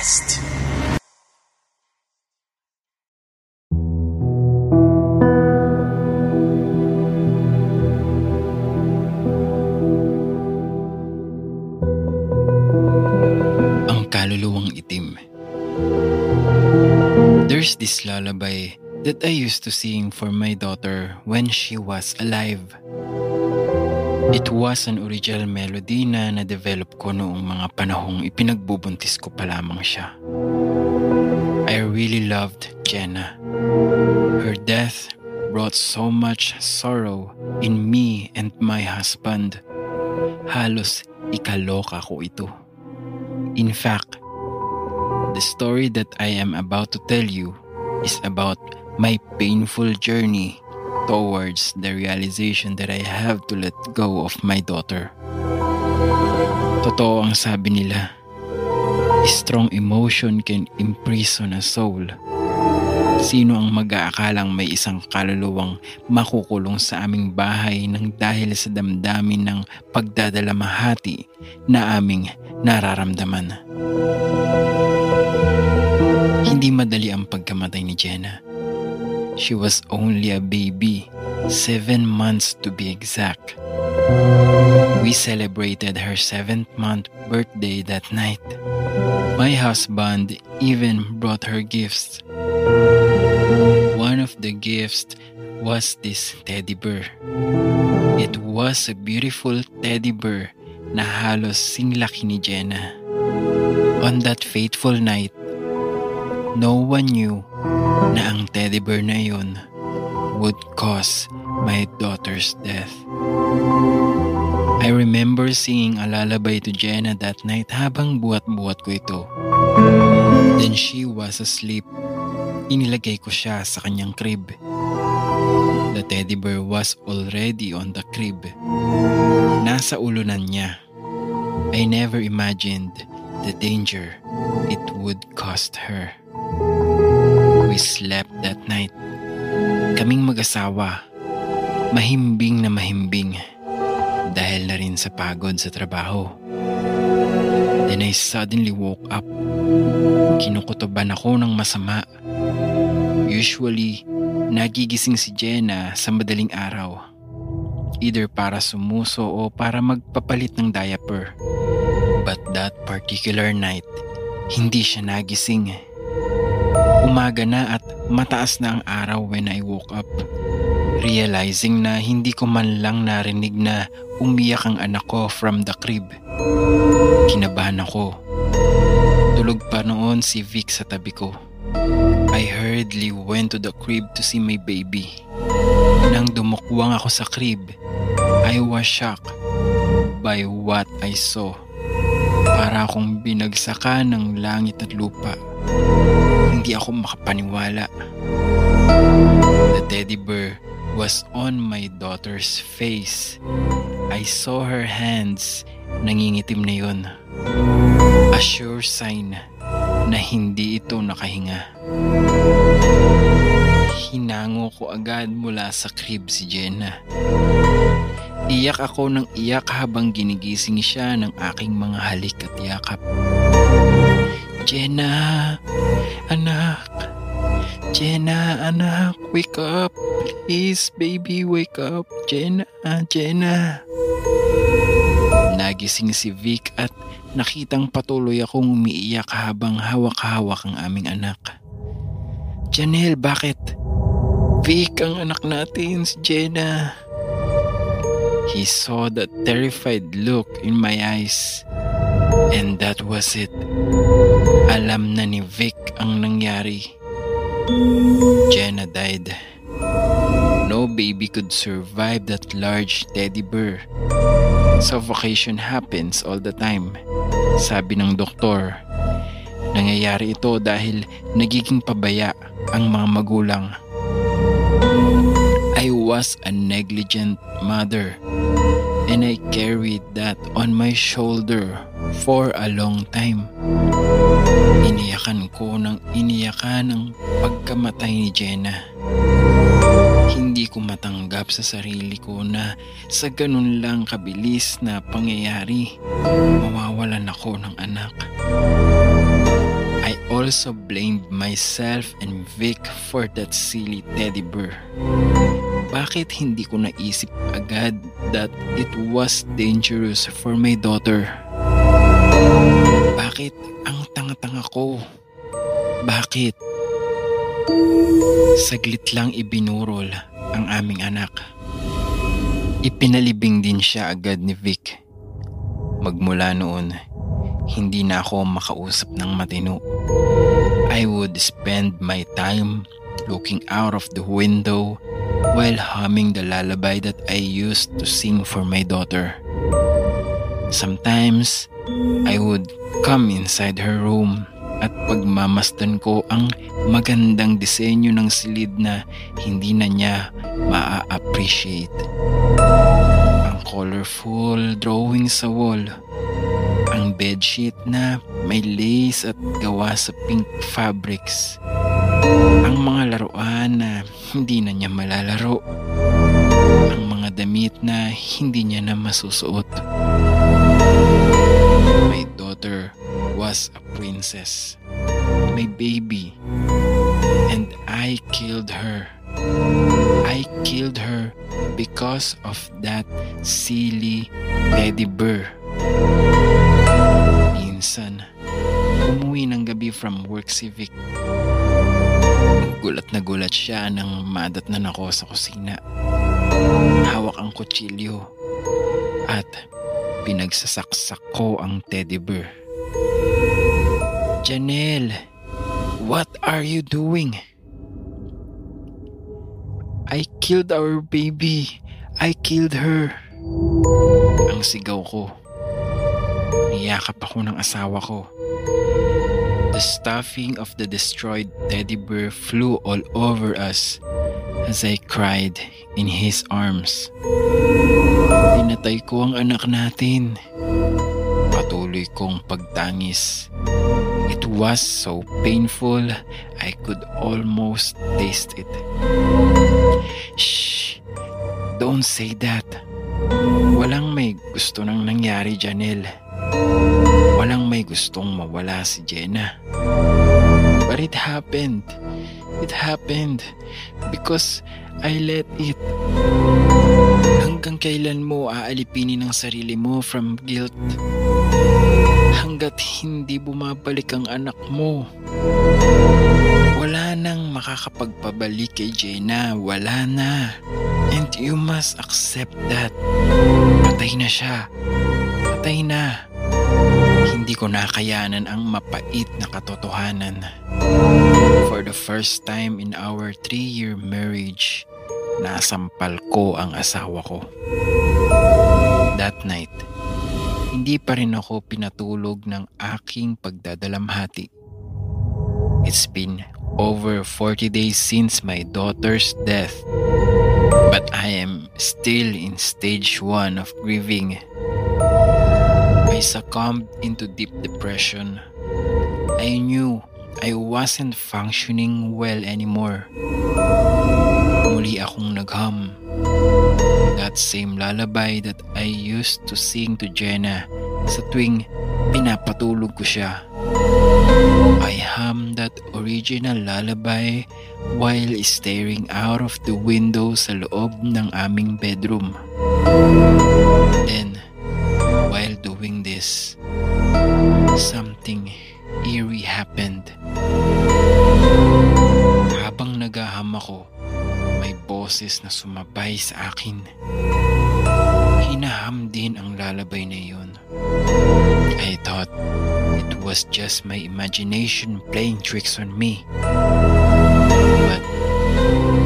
Podcast. Ang kaluluwang itim. There's this lullaby that I used to sing for my daughter when she was alive. It was an original melody na na-develop ko noong mga panahong ipinagbubuntis ko pa lamang siya. I really loved Jenna. Her death brought so much sorrow in me and my husband. Halos ikaloka ko ito. In fact, the story that I am about to tell you is about my painful journey towards the realization that I have to let go of my daughter. Totoo ang sabi nila, strong emotion can imprison a soul. Sino ang mag-aakalang may isang kaluluwang makukulong sa aming bahay ng dahil sa damdamin ng pagdadalamahati na aming nararamdaman? Hindi madali ang pagkamatay ni Jenna. She was only a baby, seven months to be exact. We celebrated her seventh month birthday that night. My husband even brought her gifts. One of the gifts was this teddy bear. It was a beautiful teddy bear na halos singlaki ni Jenna. On that fateful night, no one knew na ang teddy bear na yun would cause my daughter's death. I remember singing a lullaby to Jenna that night habang buhat-buhat ko ito. Then she was asleep. Inilagay ko siya sa kanyang crib. The teddy bear was already on the crib. Nasa ulunan niya. I never imagined the danger it would cost her. We slept that night. Kaming mag-asawa, mahimbing na mahimbing dahil na rin sa pagod sa trabaho. Then I suddenly woke up. Kinukutuban ako ng masama. Usually, nagigising si Jenna sa madaling araw. Either para sumuso o para magpapalit ng diaper. But that particular night, hindi siya nagising. Umaga na at mataas na ang araw when I woke up. Realizing na hindi ko man lang narinig na umiyak ang anak ko from the crib. Kinabahan ako. Tulog pa noon si Vic sa tabi ko. I hurriedly went to the crib to see my baby. Nang dumukwang ako sa crib, I was shocked by what I saw. Para akong binagsakan ng langit at lupa. Hindi ako makapaniwala. The teddy bear was on my daughter's face. I saw her hands, nangingitim na yun. A sure sign na hindi ito nakahinga. Hinango ko agad mula sa crib si Jenna. Iyak ako ng iyak habang ginigising siya ng aking mga halik at yakap. Jenna, anak. Jenna, anak, wake up. Please, baby, wake up. Jenna, Jenna. nagising si Vic at nakitang patuloy akong umiiyak habang hawak-hawak ang aming anak. Janelle, bakit? Vic, ang anak natin, si Jenna. He saw the terrified look in my eyes. And that was it. Alam na ni Vic ang nangyari. Jenna died. No baby could survive that large teddy bear. Suffocation happens all the time. Sabi ng doktor, nangyayari ito dahil nagiging pabaya ang mga magulang. Was a negligent mother and I carried that on my shoulder for a long time. Iniyakan ko ng iniyakan ang pagkamatay ni Jenna. Hindi ko matanggap sa sarili ko na sa ganun lang kabilis na pangyayari, mawawalan ako ng anak. I also blamed myself and Vic for that silly teddy bear. Bakit hindi ko naisip agad that it was dangerous for my daughter? Bakit ang tanga-tanga ko? Bakit? Saglit lang ibinurol ang aming anak. Ipinalibing din siya agad ni Vic. Magmula noon, hindi na ako makausap ng matino. I would spend my time looking out of the window while humming the lullaby that I used to sing for my daughter. Sometimes, I would come inside her room at pagmamasdan ko ang magandang disenyo ng silid na hindi na niya maa-appreciate. Ang colorful drawing sa wall, bedsheet na may lace at gawa sa pink fabrics, ang mga laruan na hindi na niya malalaro, ang mga damit na hindi niya na masusuot. My daughter was a princess, my baby, and I killed her. I killed her because of that silly teddy bear. Minsan, umuwi ng gabi from work si Vic. Gulat na gulat siya nang madatnan ako sa kusina. Hawak ang kutsilyo at pinagsasaksak ko ang teddy bear. Janelle, what are you doing? I killed our baby. I killed her. Ang sigaw ko. Niyakap ako ng asawa ko. The stuffing of the destroyed teddy bear flew all over us as I cried in his arms. Pinatay ko ang anak natin. Patuloy kong pagtangis. It was so painful, I could almost taste it. Shh! Don't say that. Walang may gusto nang nangyari, Janelle. Walang may gustong mawala si Jenna. But it happened. It happened because I let it. Hanggang kailan mo aalipinin ang sarili mo from guilt? Hanggat hindi bumabalik ang anak mo. Wala nang makakapagpabalik kay Jenna. Wala na. And you must accept that. Patay na siya. Patay na. Hindi ko nakayanan ang mapait na katotohanan. For the first time in our three-year marriage, nasampal ko ang asawa ko. That night, hindi pa rin ako pinatulog ng aking pagdadalamhati. It's been over 40 days since my daughter's death, but I am still in stage 1 of grieving. I succumbed into deep depression. I knew I wasn't functioning well anymore. Muli akong naghum. That same lullaby that I used to sing to Jenna sa tuwing pinapatulog ko siya. I hummed that original lullaby while staring out of the window sa loob ng aming bedroom. Then, this, something eerie happened. Habang nagaham ako, may boses na sumabay sa akin. Hinaham din ang lalabay na iyon. I thought it was just my imagination playing tricks on me. But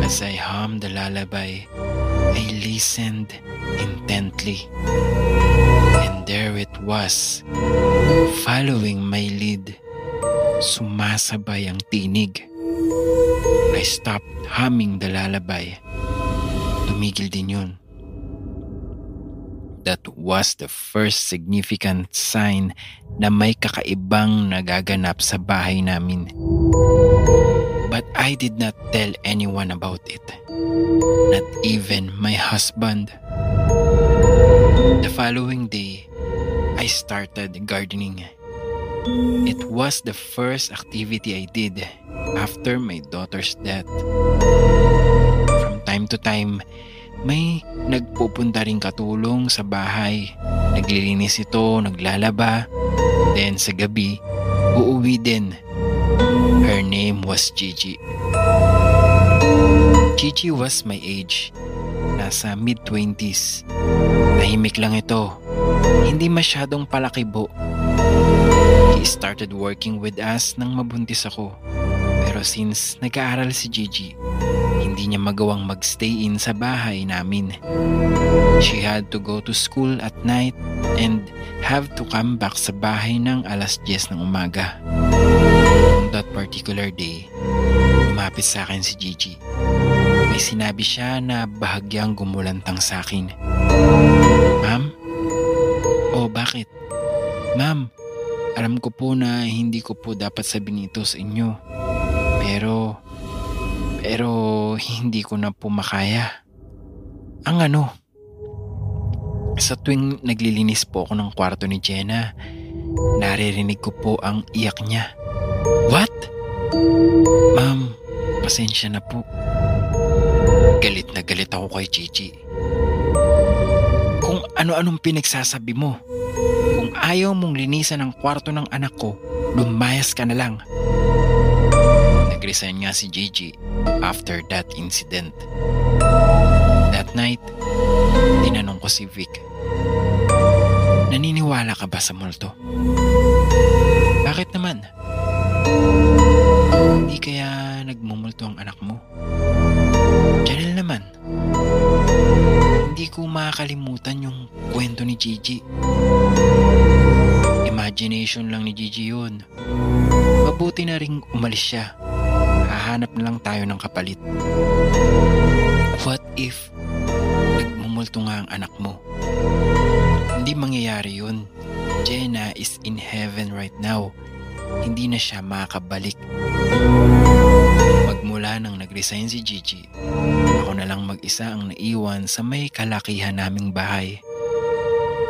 as I hummed the lullaby, I listened intently. There it was, following my lead. Sumasabay ang tinig. I stopped humming the lullaby. Tumigil din yun. That was the first significant sign na may kakaibang nagaganap sa bahay namin. But I did not tell anyone about it. Not even my husband. The following day, I started gardening. It was the first activity I did after my daughter's death. From time to time, may nagpupunta ring katulong sa bahay. Naglilinis ito, naglalaba. Then sa gabi, uuwi din. Her name was Gigi. Gigi was my age. Nasa mid-twenties. Tahimik lang ito. Hindi masyadong palakibo. He started working with us nang mabuntis ako. Pero since nag-aaral si Gigi, hindi niya magawang magstay in sa bahay namin. She had to go to school at night and have to come back sa bahay ng alas 10 ng umaga. On that particular day, lumapit sa akin si Gigi. May sinabi siya na bahagyang gumulantang sa akin. Ma'am? Bakit? Ma'am, alam ko po na hindi ko po dapat sabihin ito sa inyo. Pero, pero hindi ko na po makaya. Ang ano? Sa tuwing naglilinis po ako ng kwarto ni Jenna, naririnig ko po ang iyak niya. What? Ma'am, pasensya na po. Galit na galit ako kay Gigi. Kung ano-anong pinagsasabi mo, kung ayaw mong linisan ang kwarto ng anak ko, lumayas ka na lang. Nag-resign nga si Gigi after that incident. That night, tinanong ko si Vic, Naniniwala ka ba sa multo? Bakit naman? Hindi kaya nagmumulto ang anak mo? Makakalimutan yung kwento ni Gigi. Imagination lang ni Gigi yun. Mabuti na ring umalis siya. Hahanap na lang tayo ng kapalit. What if nagmumulto nga ang anak mo? Hindi mangyayari yun. Jenna is in heaven right now. Hindi na siya makakabalik. Magmula nang nag-resign si Gigi, ako na lang mag-isa ang naiwan sa may kalakihan naming bahay.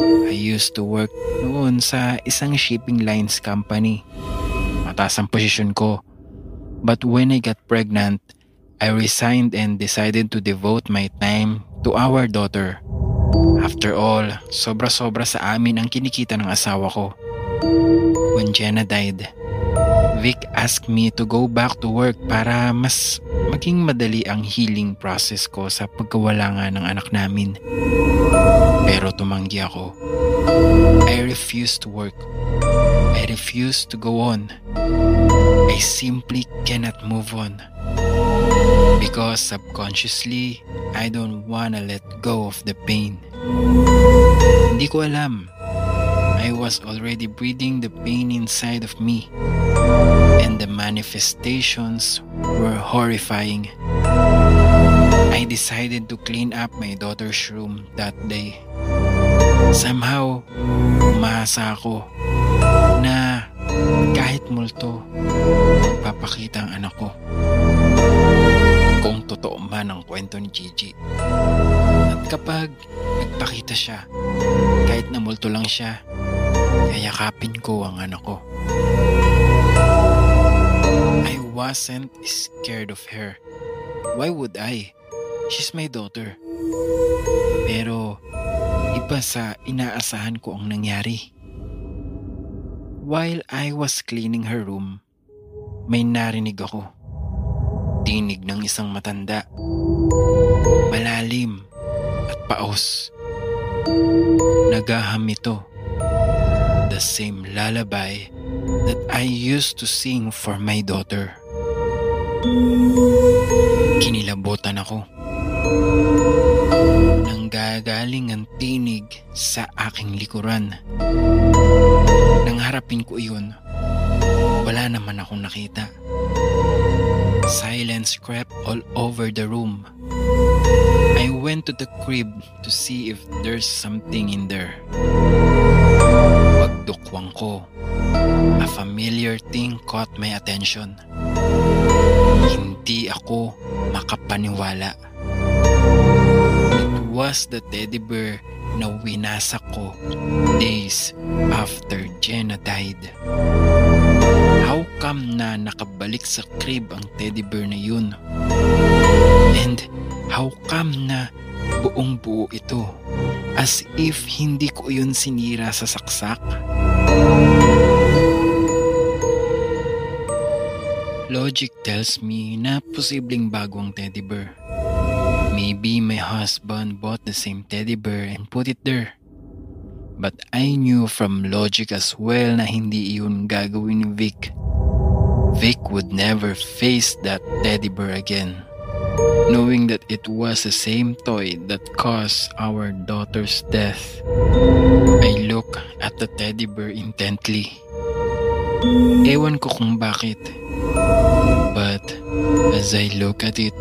I used to work noon sa isang shipping lines company. Mataas ang posisyon ko. But when I got pregnant, I resigned and decided to devote my time to our daughter. After all, sobra-sobra sa amin ang kinikita ng asawa ko. When Jenna died, Vic asked me to go back to work para mas maging madali ang healing process ko sa pagkawala nga ng anak namin. Pero tumanggi ako. I refused to work. I refused to go on. I simply cannot move on. Because subconsciously, I don't wanna let go of the pain. Hindi ko alam. I was already breathing the pain inside of me. And the manifestations were horrifying. I decided to clean up my daughter's room that day. Somehow, umasa ako na kahit multo, papakita ang anak ko. Kung totoo man ang kwento ni Gigi. At kapag nagpakita siya, kahit na multo lang siya, yayakapin ko ang anak ko. I wasn't scared of her. Why would I? She's my daughter. Pero iba sa inaasahan ko ang nangyari. While I was cleaning her room, may narinig ako. Tinig ng isang matanda. Malalim at paos. Nagaham ito. The same lullaby that I used to sing for my daughter. Kinilabutan ako. Nanggagaling ang tinig sa aking likuran. Nang harapin ko iyon, wala naman akong nakita. Silence crept all over the room. I went to the crib to see if there's something in there. Pagdukwang ko, a familiar thing caught my attention. Hindi ako makapaniwala. It was the teddy bear na winasak ko days after Jenna died. How come na nakabalik sa crib ang teddy bear na yun? And how come na buong buo ito? As if hindi ko yun sinira sa saksak? Logic tells me na posibleng bago ang teddy bear. Maybe my husband bought the same teddy bear and put it there. But I knew from logic as well na hindi iyon gagawin ni Vic. Vic would never face that teddy bear again. Knowing that it was the same toy that caused our daughter's death, I look at the teddy bear intently. Ewan ko kung bakit. But as I look at it,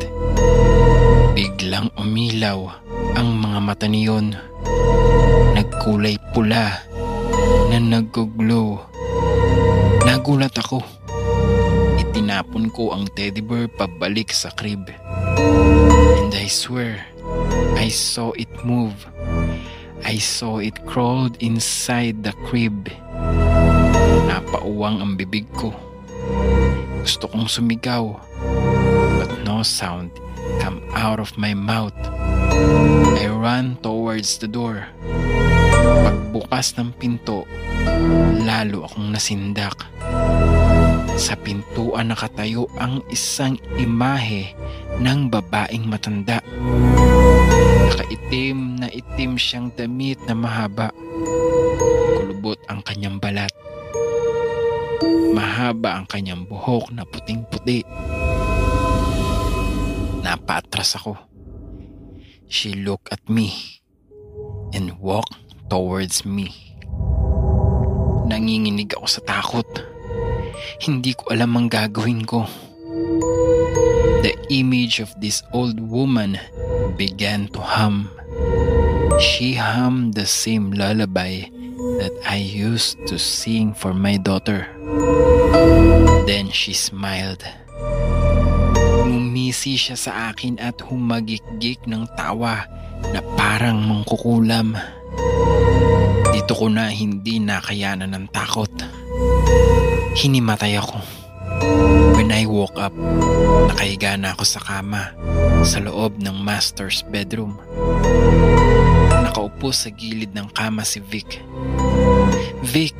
biglang umilaw ang mga mata niyon. Nagkulay pula na nag-glow. Nagulat ako. Itinapon ko ang teddy bear pabalik sa crib. And I swear, I saw it move. I saw it crawled inside the crib. Napauwang ang bibig ko. Gusto kong sumigaw. But no sound come out of my mouth. I ran towards the door. Pagbukas ng pinto, lalo akong nasindak. Sa pintuan nakatayo ang isang imahe ng babaeng matanda. Nakaitim na itim siyang damit na mahaba. Kulubot ang kanyang balat. Mahaba ang kanyang buhok na puting-puti. Napaatras ako. She looked at me and walked towards me. Nanginginig ako sa takot. Hindi ko alam ang gagawin ko. The image of this old woman began to hum. She hummed the same lullaby that I used to sing for my daughter. Then she smiled. Ngumisi siya sa akin at humagikgik ng tawa na parang mangkukulam. Dito ko na hindi nakayanan ng takot. Hinimatay ako. When I woke up, nakahiga na ako sa kama sa loob ng master's bedroom. Nakaupo sa gilid ng kama si Vic. Vic!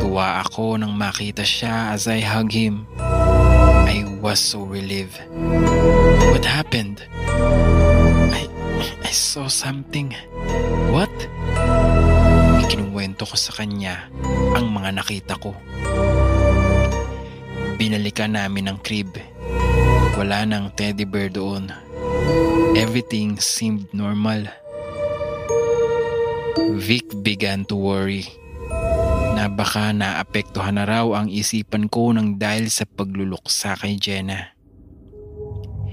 Tuwa ako nang makita siya as I hug him. I was so relieved. What happened? I, I saw something. What? Ikinuwento ko sa kanya ang mga nakita ko. Binalikan namin ang crib. Wala nang teddy bear doon. Everything seemed normal. Vic began to worry na baka naapektuhan na raw ang isipan ko ng dahil sa pagluluksa kay Jenna.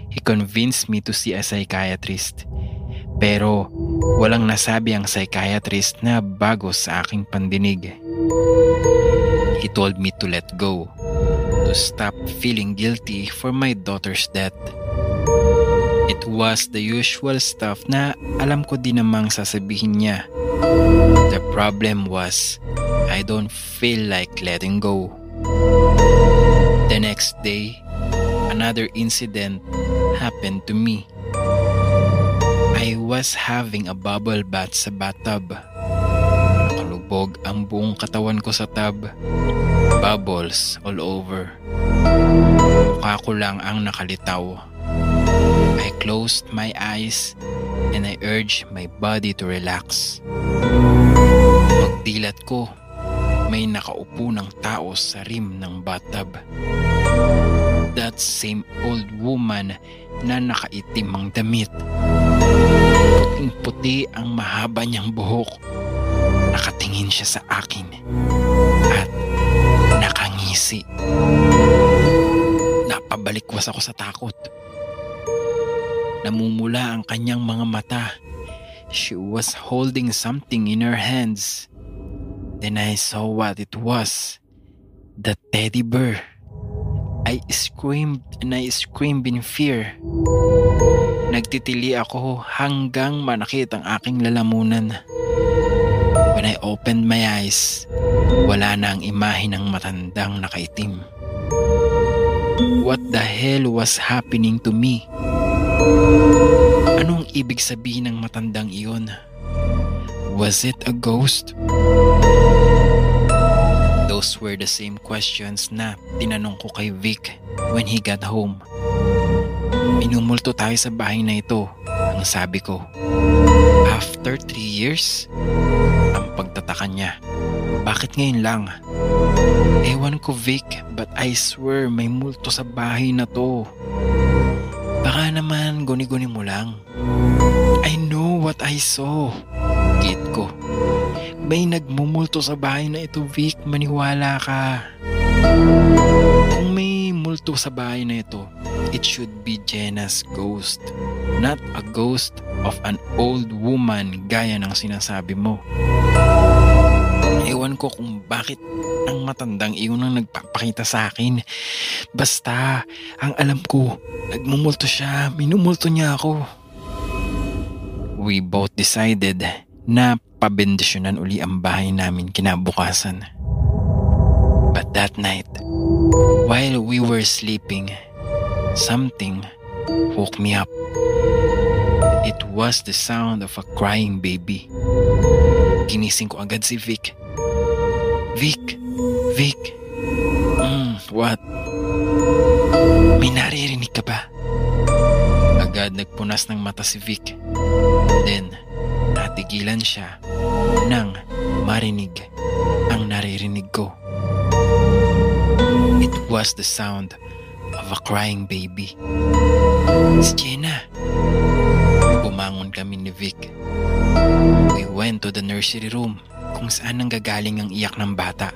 He convinced me to see a psychiatrist. Pero walang nasabi ang psychiatrist na bago sa aking pandinig. He told me to let go, to stop feeling guilty for my daughter's death. It was the usual stuff na alam ko din namang sasabihin niya. The problem was, I don't feel like letting go. The next day, another incident happened to me. I was having a bubble bath sa bathtub. Nakalubog ang buong katawan ko sa tub. Bubbles all over. Mukha ko lang ang nakalitaw. I closed my eyes and I urged my body to relax. Pagdilat ko, may nakaupo ng tao sa rim ng bathtub. That same old woman na nakaitim ang damit. Puting-puti ang mahaba niyang buhok. Nakatingin siya sa akin at nakangisi. Napabalikwas ako sa takot. Namumula ang kanyang mga mata. She was holding something in her hands. Then I saw what it was. The teddy bear. I screamed and I screamed in fear. Nagtitili ako hanggang manakit ang aking lalamunan. When I opened my eyes, wala na ang imahe ng matandang nakaitim. What the hell was happening to me? Anong ibig sabihin ng matandang iyon? Was it a ghost? Those were the same questions na tinanong ko kay Vic when he got home. Minumulto tayo sa bahay na ito, ang sabi ko. After three years? Ang pagtataka niya. Bakit ngayon lang? Ewan ko Vic, but I swear may multo sa bahay na to. Baka naman guni-guni mo lang. I know what I saw. Git ko. May nagmumulto sa bahay na ito Vic, maniwala ka. Kung may multo sa bahay na ito, it should be Jenna's ghost. Not a ghost of an old woman gaya ng sinasabi mo. Ewan ko kung bakit ang matandang iyon ang nagpapakita sa akin. Basta, ang alam ko, nagmumulto siya, minumulto niya ako. We both decided na pabendisyonan uli ang bahay namin kinabukasan. But that night, while we were sleeping, something woke me up. It was the sound of a crying baby. Ginising ko agad si Vic. Vic! Vic! Hmm, what? May naririnig ka ba? Agad nagpunas ng mata si Vic. Then, natigilan siya nang marinig ang naririnig ko. It was the sound of a crying baby. Si Jenna. Bumangon kami ni Vic. We went to the nursery room kung saan nanggagaling ang iyak ng bata.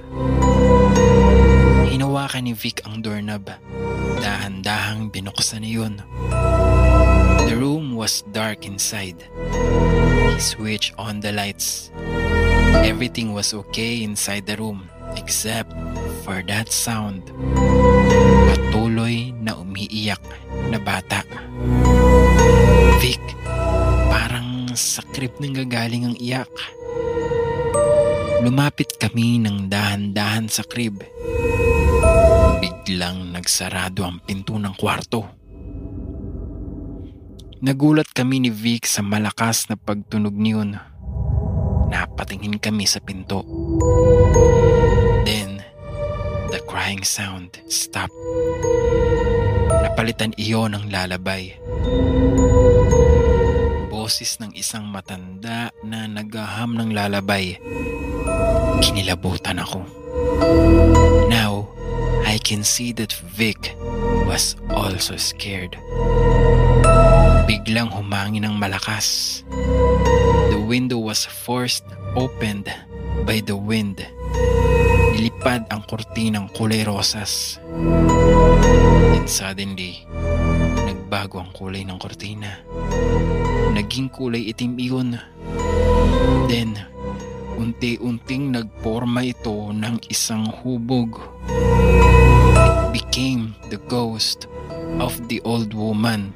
Hinawakan ni Vic ang doorknob. Dahan-dahang binuksan niya yun. The room was dark inside. He switched on the lights. Everything was okay inside the room except for that sound. Patuloy na umiiyak na bata. Vic, parang sa crib nang gagaling ang iyak. Lumapit kami ng dahan-dahan sa crib. Biglang nagsarado ang pinto ng kwarto. Nagulat kami ni Vic sa malakas na pagtunog niyon. Napatingin kami sa pinto. Then, the crying sound stopped. Napalitan iyon ng lalabay. Boses ng isang matanda na naghaham ng lalabay. Kinilabutan ako. Now, I can see that Vic was also scared. Biglang humangin ng malakas. The window was forced opened by the wind. Nilipad ang kurtinang kulay rosas. And suddenly, nagbago ang kulay ng kurtina. Naging kulay itim iyon. Then, unti-unting nagporma ito ng isang hubog. It became the ghost of the old woman.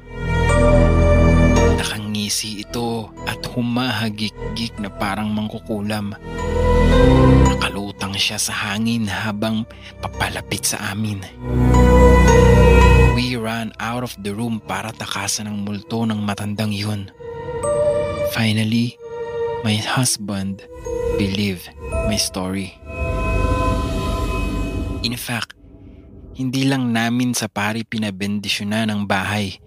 Nakangisi ito at humahagik-gik na parang mangkukulam. Nakalutang siya sa hangin habang papalapit sa amin. We ran out of the room para takasan ang multo ng matandang yun. Finally, my husband believe my story. In fact, hindi lang namin sa pari pinabendisyonan ng bahay.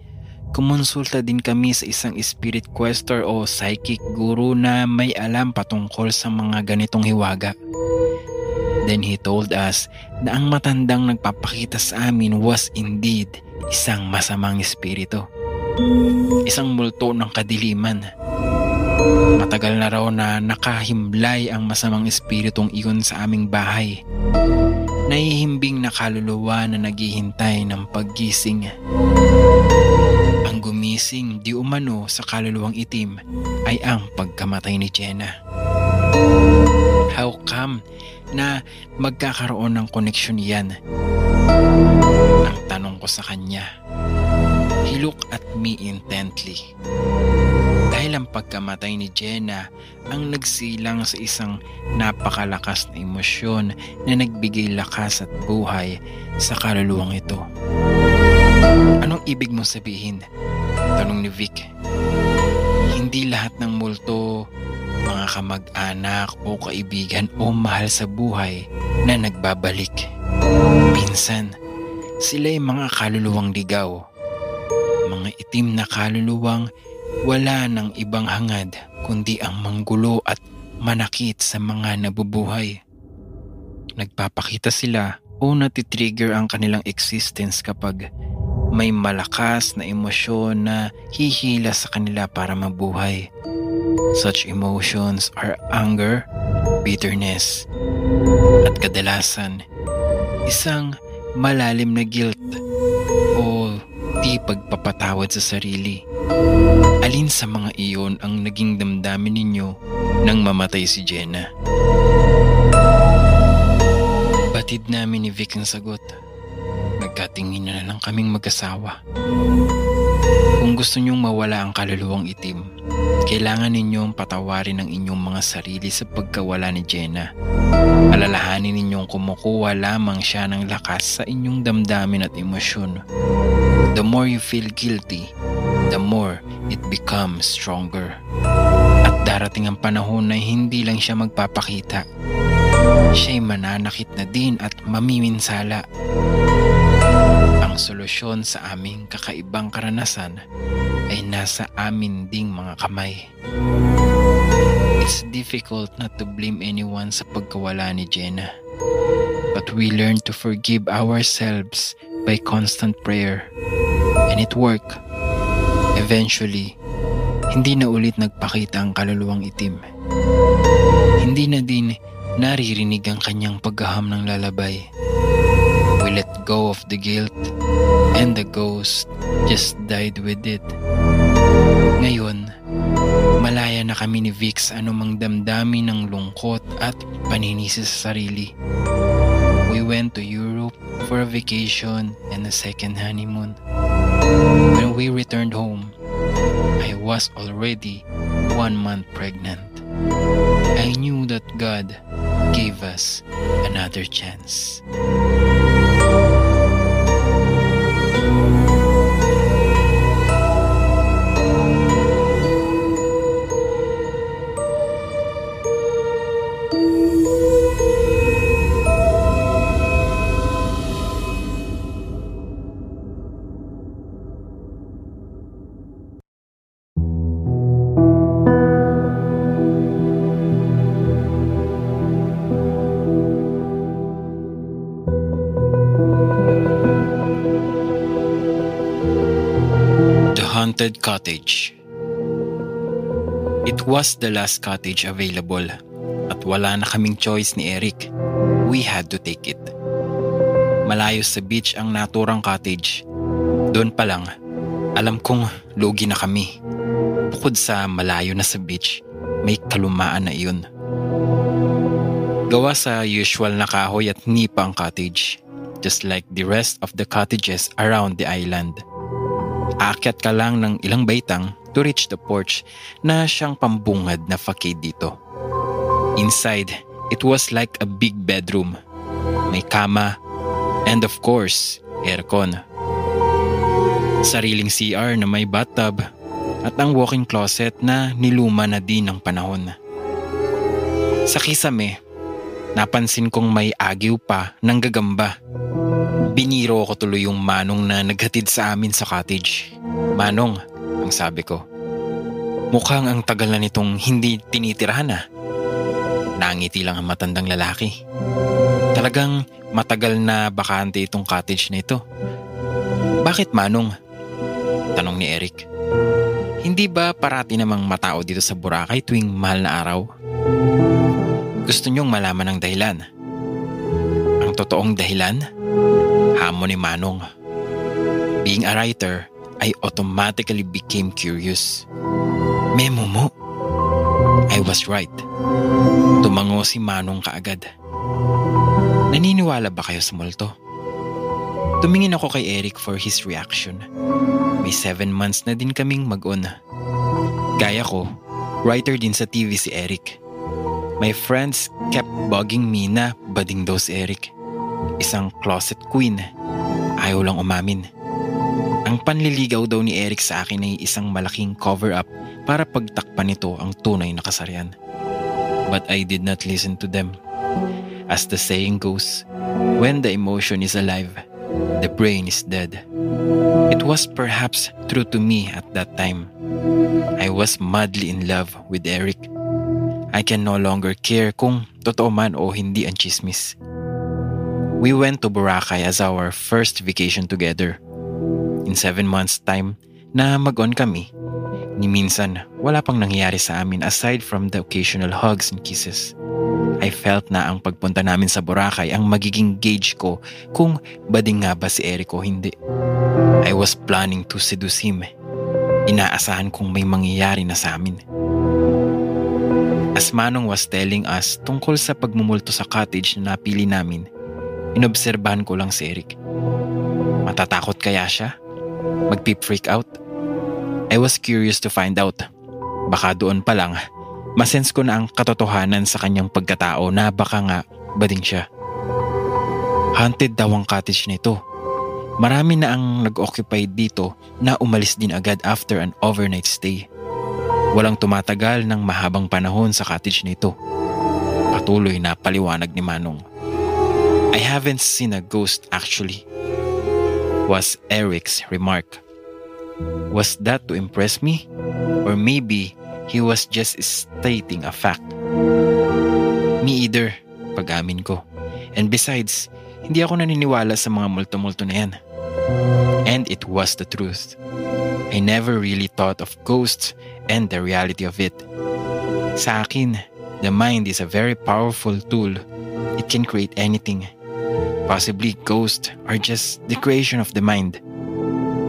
Kumonsulta din kami sa isang spirit questor o psychic guru na may alam patungkol sa mga ganitong hiwaga. Then he told us na ang matandang nagpapakita sa amin was indeed isang masamang espiritu. Isang multo ng kadiliman. Matagal na raw na nakahimlay ang masamang espiritong iyon sa aming bahay. Nahihimbing na kaluluwa na naghihintay ng paggising. Ang gumising di umano sa kaluluwang itim ay ang pagkamatay ni Jenna. How come na magkakaroon ng koneksyon yan? Ang tanong ko sa kanya. He looked at me intently. Dahil ang pagkamatay ni Jenna ang nagsilang sa isang napakalakas na emosyon na nagbigay lakas at buhay sa kaluluwang ito. Anong ibig mong sabihin? Tanong ni Vic. Hindi lahat ng multo mga kamag-anak o kaibigan o mahal sa buhay na nagbabalik. Minsan, sila ay mga kaluluwang ligaw. Mga itim na kaluluwang wala ng ibang hangad kundi ang manggulo at manakit sa mga nabubuhay. Nagpapakita sila o natitrigger ang kanilang existence kapag may malakas na emosyon na hihila sa kanila para mabuhay. Such emotions are anger, bitterness, at kadalasan isang malalim na guilt o di pagpapatawad sa sarili. Alin sa mga iyon ang naging damdamin ninyo nang mamatay si Jenna? Batid namin ni Vic ang sagot. Nagkatingin na lang kaming mag-asawa. Kung gusto niyong mawala ang kaluluwang itim, kailangan ninyong patawarin ang inyong mga sarili sa pagkawala ni Jenna. Alalahanin ninyong kumukuha lamang siya ng lakas sa inyong damdamin at emosyon. The more you feel guilty, the more it becomes stronger. At darating ang panahon na hindi lang siya magpapakita. Siya'y mananakit na din at mamiminsala. Ang solusyon sa aming kakaibang karanasan ay nasa amin ding mga kamay. It's difficult not to blame anyone sa pagkawala ni Jenna. But we learn to forgive ourselves by constant prayer. And it worked. Eventually, hindi na ulit nagpakita ang kaluluwang itim. Hindi na din naririnig ang kanyang paghaham ng lalabay. Let go of the guilt and the ghost just died with it. Ngayon, malaya na kami ni sa anumang damdamin ng lungkot at paninisi sa sarili. We went to Europe for a vacation and a second honeymoon. When we returned home, I was already one month pregnant. I knew that God gave us another chance. Haunted Cottage It was the last cottage available at wala na kaming choice ni Eric. We had to take it. Malayo sa beach ang naturang cottage. Doon pa lang, alam kong lugi na kami. Bukod sa malayo na sa beach, may kalumaan na iyon. Gawa sa usual na kahoy at nipa ang cottage, just like the rest of the cottages around the island. Aakyat ka lang ng ilang baitang to reach the porch na siyang pambungad na facade dito. Inside, it was like a big bedroom. May kama, and of course, aircon. Sariling CR na may bathtub at ang walk-in closet na niluma na din ng panahon. Sa kisame, napansin kong may agiw pa ng gagamba. Biniro ko tuloy yung manong na naghatid sa amin sa cottage. Manong, ang sabi ko. Mukhang ang tagal na nitong hindi tinitirahan na. Nangiti lang ang matandang lalaki. Talagang matagal na bakante itong cottage na ito. Bakit manong? Tanong ni Eric. Hindi ba parati namang matao dito sa Boracay tuwing mahal na araw? Gusto niyong malaman ang dahilan. Ang totoong dahilan? Hamon ni Manong. Being a writer, I automatically became curious. Memo mo? I was right. Tumango si Manong kaagad. Naniniwala ba kayo sa multo? Tumingin ako kay Eric for his reaction. May seven months na din kaming mag-on. Gaya ko, writer din sa TV si Eric. My friends kept bugging me na bading daw si Eric. Isang closet queen. Ayaw lang umamin. Ang panliligaw daw ni Eric sa akin ay isang malaking cover-up para pagtakpan nito ang tunay na kasarian. But I did not listen to them. As the saying goes, when the emotion is alive, the brain is dead. It was perhaps true to me at that time. I was madly in love with Eric. I can no longer care kung totoo man o hindi ang chismis. We went to Boracay as our first vacation together. In seven months' time na mag-on kami, ni minsan wala pang nangyayari sa amin aside from the occasional hugs and kisses. I felt na ang pagpunta namin sa Boracay ang magiging gauge ko kung bading nga ba si Eric o hindi. I was planning to seduce him. Inaasahan kong may mangyayari na sa amin. As Manong was telling us tungkol sa pagmumulto sa cottage na napili namin, inobserbahan ko lang si Eric. Matatakot kaya siya? Magpip-freak out? I was curious to find out. Baka doon pa lang, masense ko na ang katotohanan sa kanyang pagkatao na baka nga bading siya. Haunted daw ang cottage nito. Marami na ang nag-occupy dito na umalis din agad after an overnight stay. Walang tumatagal ng mahabang panahon sa cottage nito. Patuloy na paliwanag ni Manong. I haven't seen a ghost actually, was Eric's remark. Was that to impress me? Or maybe he was just stating a fact? Me either, pag-amin ko. And besides, hindi ako naniniwala sa mga multo-multo na yan. And it was the truth. I never really thought of ghosts and the reality of it. Sa akin, the mind is a very powerful tool. It can create anything. Possibly ghosts are just the creation of the mind.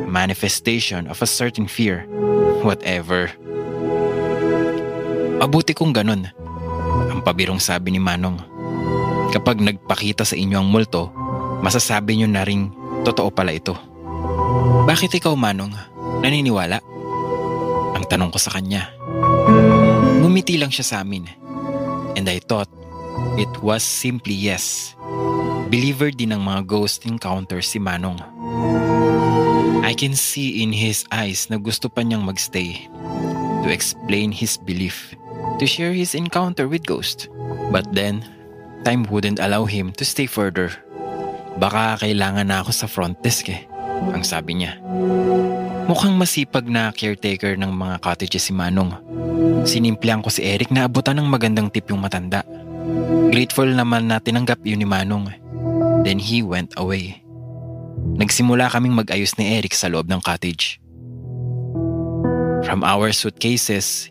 A manifestation of a certain fear. Whatever. Mabuti kung ganun. Ang pabirong sabi ni Manong. Kapag nagpakita sa inyo ang multo, masasabi nyo na ring totoo pala ito. Bakit ikaw, Manong? Naniniwala? Ang tanong ko sa kanya. Ngumiti lang siya sa amin. And I thought, it was simply yes. Believer din ng mga ghost encounter si Manong. I can see in his eyes na gusto pa niyang magstay to explain his belief, to share his encounter with ghost. But then, time wouldn't allow him to stay further. Baka kailangan na ako sa front desk eh, ang sabi niya. Mukhang masipag na caretaker ng mga cottages si Manong. Sinimplihan ko si Eric na abutan ng magandang tip yung matanda. Grateful naman na tinanggap yun ni Manong. Then he went away. Nagsimula kaming mag-ayos ni Eric sa loob ng cottage. From our suitcases,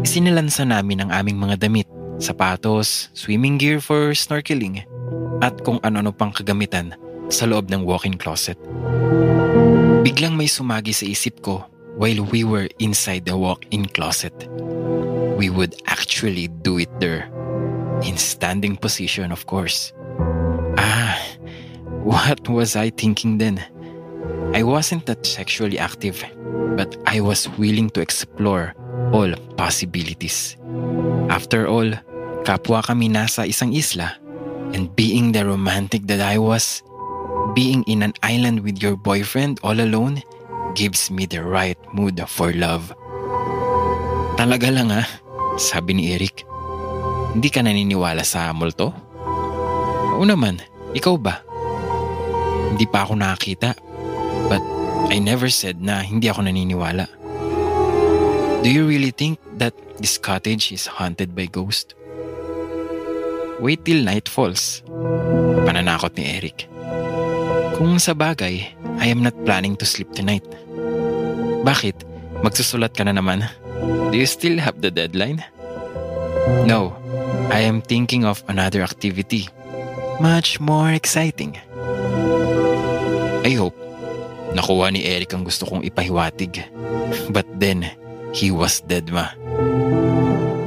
isinilansa namin ang aming mga damit, sapatos, swimming gear for snorkeling, at kung ano-ano pang kagamitan sa loob ng walk-in closet. Biglang may sumagi sa isip ko while we were inside the walk-in closet. We would actually do it there. In standing position, of course. Ah, what was I thinking then? I wasn't that sexually active, but I was willing to explore all possibilities. After all, kapwa kami nasa isang isla, and being the romantic that I was, being in an island with your boyfriend all alone gives me the right mood for love. Talaga lang ah, sabi ni Eric. Hindi ka naniniwala sa multo? Oo naman, ikaw ba? Hindi pa ako nakakita. But I never said na hindi ako naniniwala. Do you really think that this cottage is haunted by ghost? Wait till night falls. Pananakot ni Eric. Kung sa bagay, I am not planning to sleep tonight. Bakit? Magsusulat ka na naman? Do you still have the deadline? No, I am thinking of another activity. Much more exciting. I hope nakuha ni Eric ang gusto kong ipahiwatig. But then, he was dead ma.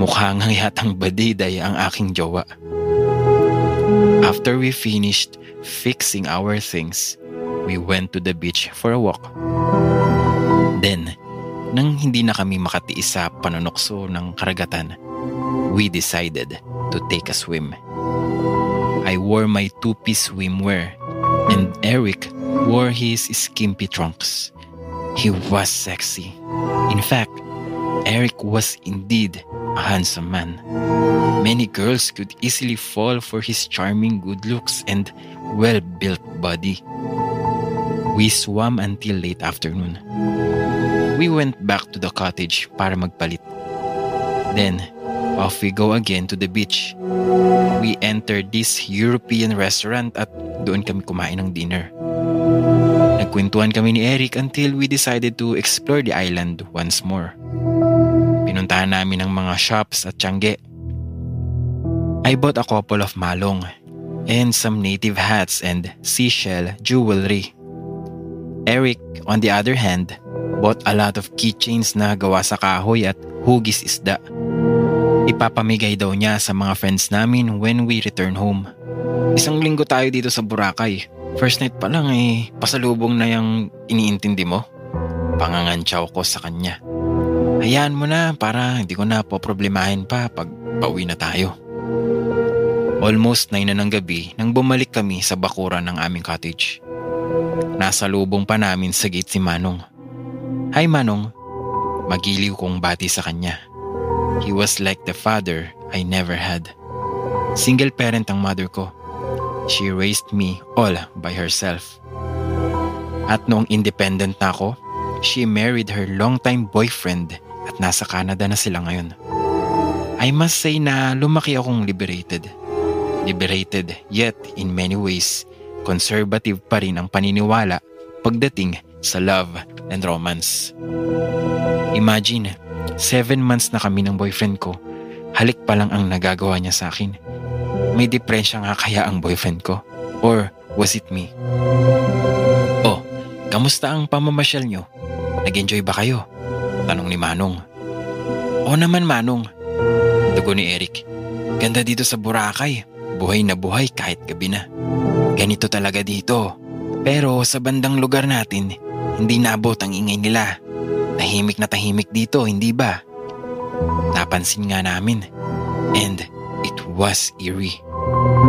Mukhang yatang badiday ang aking jowa. After we finished fixing our things, we went to the beach for a walk. Then, nang hindi na kami makatiis sa panunokso ng karagatan, we decided to take a swim. I wore my two-piece swimwear and Eric wore his skimpy trunks. He was sexy. In fact, Eric was indeed a handsome man. Many girls could easily fall for his charming good looks and well-built body. We swam until late afternoon. We went back to the cottage para magpalit. Then, off we go again to the beach. We entered this European restaurant at doon kami kumain ng dinner. Nagkwentuhan kami ni Eric until we decided to explore the island once more. Pinuntahan namin ang mga shops at tiyangge. I bought a couple of malong and some native hats and seashell jewelry. Eric, on the other hand, bought a lot of keychains na gawa sa kahoy at hugis isda. Ipapamigay daw niya sa mga friends namin when we return home. Isang linggo tayo dito sa Boracay. First night pa lang eh, pasalubong na yung iniintindi mo. Pangangantsaw ko sa kanya. Hayaan mo na para hindi ko na poproblemahin pa pag pauwi na tayo. Almost 9 na ng gabi nang bumalik kami sa bakuran ng aming cottage. Nasa lubong pa namin sa gate si Manong. Hi Manong, magiliw kong bati sa kanya. He was like the father I never had. Single parent ang mother ko. She raised me all by herself. At noong independent na ako, she married her longtime boyfriend at nasa Canada na sila ngayon. I must say na lumaki akong liberated. Liberated yet in many ways, conservative pa rin ang paniniwala pagdating sa love and romance. Imagine, seven months na kami ng boyfriend ko, halik pa lang ang nagagawa niya sa akin. May depresya nga kaya ang boyfriend ko? Or was it me? Oh, kamusta ang pamamasyal nyo? Nag-enjoy ba kayo? Tanong ni Manong. Oo naman Manong. Dugo ni Eric. Ganda dito sa Boracay. Buhay na buhay kahit gabi na. Ganito talaga dito. Pero sa bandang lugar natin, hindi naabot ang ingay nila. Tahimik na tahimik dito, hindi ba? Napansin nga namin. And it was eerie.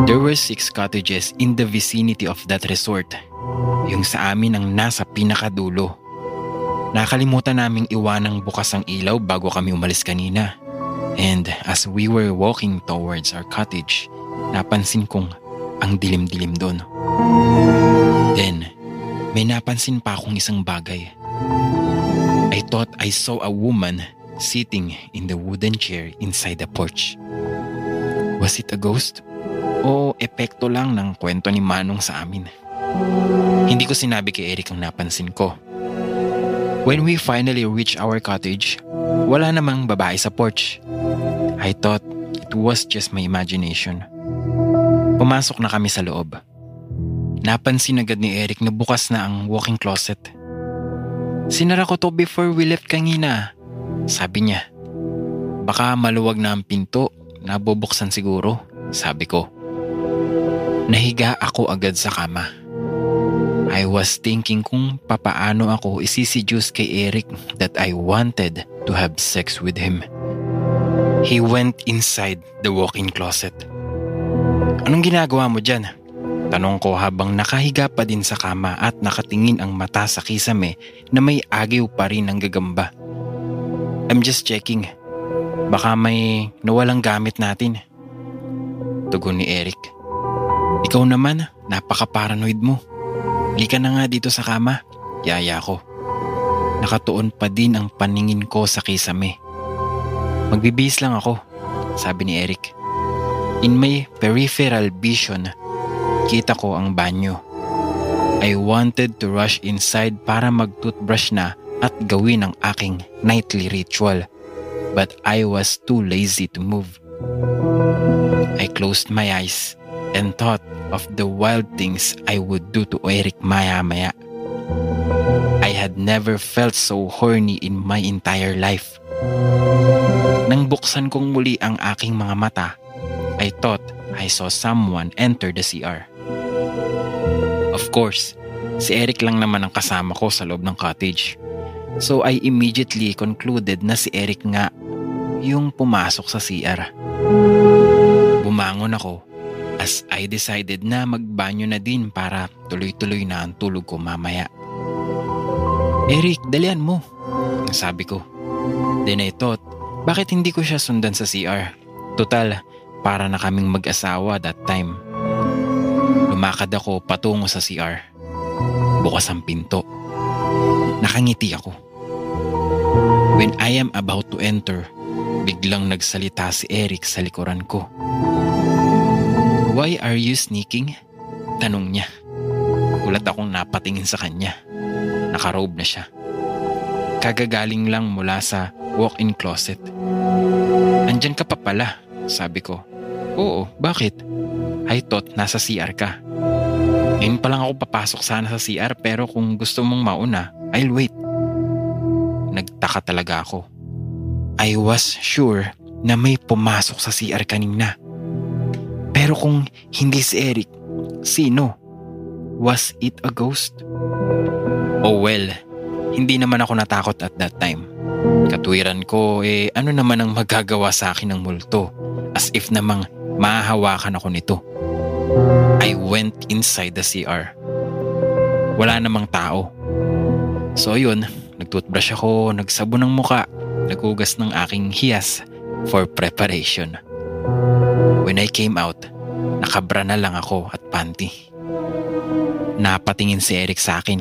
There were six cottages in the vicinity of that resort. Yung sa amin ang nasa pinakadulo. Nakalimutan naming iwanang bukas ang ilaw bago kami umalis kanina. And as we were walking towards our cottage, napansin kong ang dilim-dilim doon. Then, may napansin pa akong isang bagay. I thought I saw a woman sitting in the wooden chair inside the porch. Was it a ghost? O epekto lang ng kwento ni Manong sa amin? Hindi ko sinabi kay Eric ang napansin ko. When we finally reached our cottage, wala namang babae sa porch. I thought it was just my imagination. Pumasok na kami sa loob. Napansin agad ni Eric na bukas na ang walking closet. Sinara ko to before we left kanina. Sabi niya. Baka maluwag na ang pinto, nabubuksan siguro, sabi ko. Nahiga ako agad sa kama. I was thinking kung papaano ako isisiduce kay Eric that I wanted to have sex with him. He went inside the walk-in closet. Anong ginagawa mo dyan? Tanong ko habang nakahiga pa din sa kama at nakatingin ang mata sa kisame na may agiw pa rin ang gagamba. I'm just checking. Baka may nawalang gamit natin. Tugon ni Eric. Ikaw naman, napaka-paranoid mo. Lika na nga dito sa kama. Yaya ko. Nakatuon pa din ang paningin ko sa kisame. Magbibihis lang ako, sabi ni Eric. In my peripheral vision, kita ko ang banyo. I wanted to rush inside para mag-toothbrush na at gawin ang aking nightly ritual. But I was too lazy to move. I closed my eyes and thought of the wild things I would do to Eric maya-maya. I had never felt so horny in my entire life. Nang buksan kong muli ang aking mga mata, I thought I saw someone enter the CR. Of course, si Eric lang naman ang kasama ko sa loob ng cottage. So I immediately concluded na si Eric nga yung pumasok sa CR. Bumangon ako as I decided na magbanyo na din para tuloy-tuloy na ang tulog ko mamaya. Eric, dalian mo, sabi ko. Then I thought, bakit hindi ko siya sundan sa CR? Total, para na kaming mag-asawa that time. Lumakad ako patungo sa CR. Bukas ang pinto. Nakangiti ako. When I am about to enter, biglang nagsalita si Eric sa likuran ko. Why are you sneaking? Tanong niya. Ulat akong napatingin sa kanya. Nakarobe na siya. Kagagaling lang mula sa walk-in closet. Andyan ka pa pala, sabi ko. Oo, bakit? I thought nasa CR ka. Ngayon pa lang ako papasok sana sa CR pero kung gusto mong mauna, I'll wait. Nagtaka talaga ako. I was sure na may pumasok sa CR kanina. Pero kung hindi si Eric, sino? Was it a ghost? Oh well, hindi naman ako natakot at that time. Katwiran ko eh ano naman ang magagawa sa akin ng multo as if namang mahahawakan ako nito. I went inside the CR. Wala namang tao. So yun, nagtoothbrush ako, nagsabon ng muka, nagugas ng aking hiyas for preparation. When I came out, nakabra na lang ako at panty. Napatingin si Eric sa akin.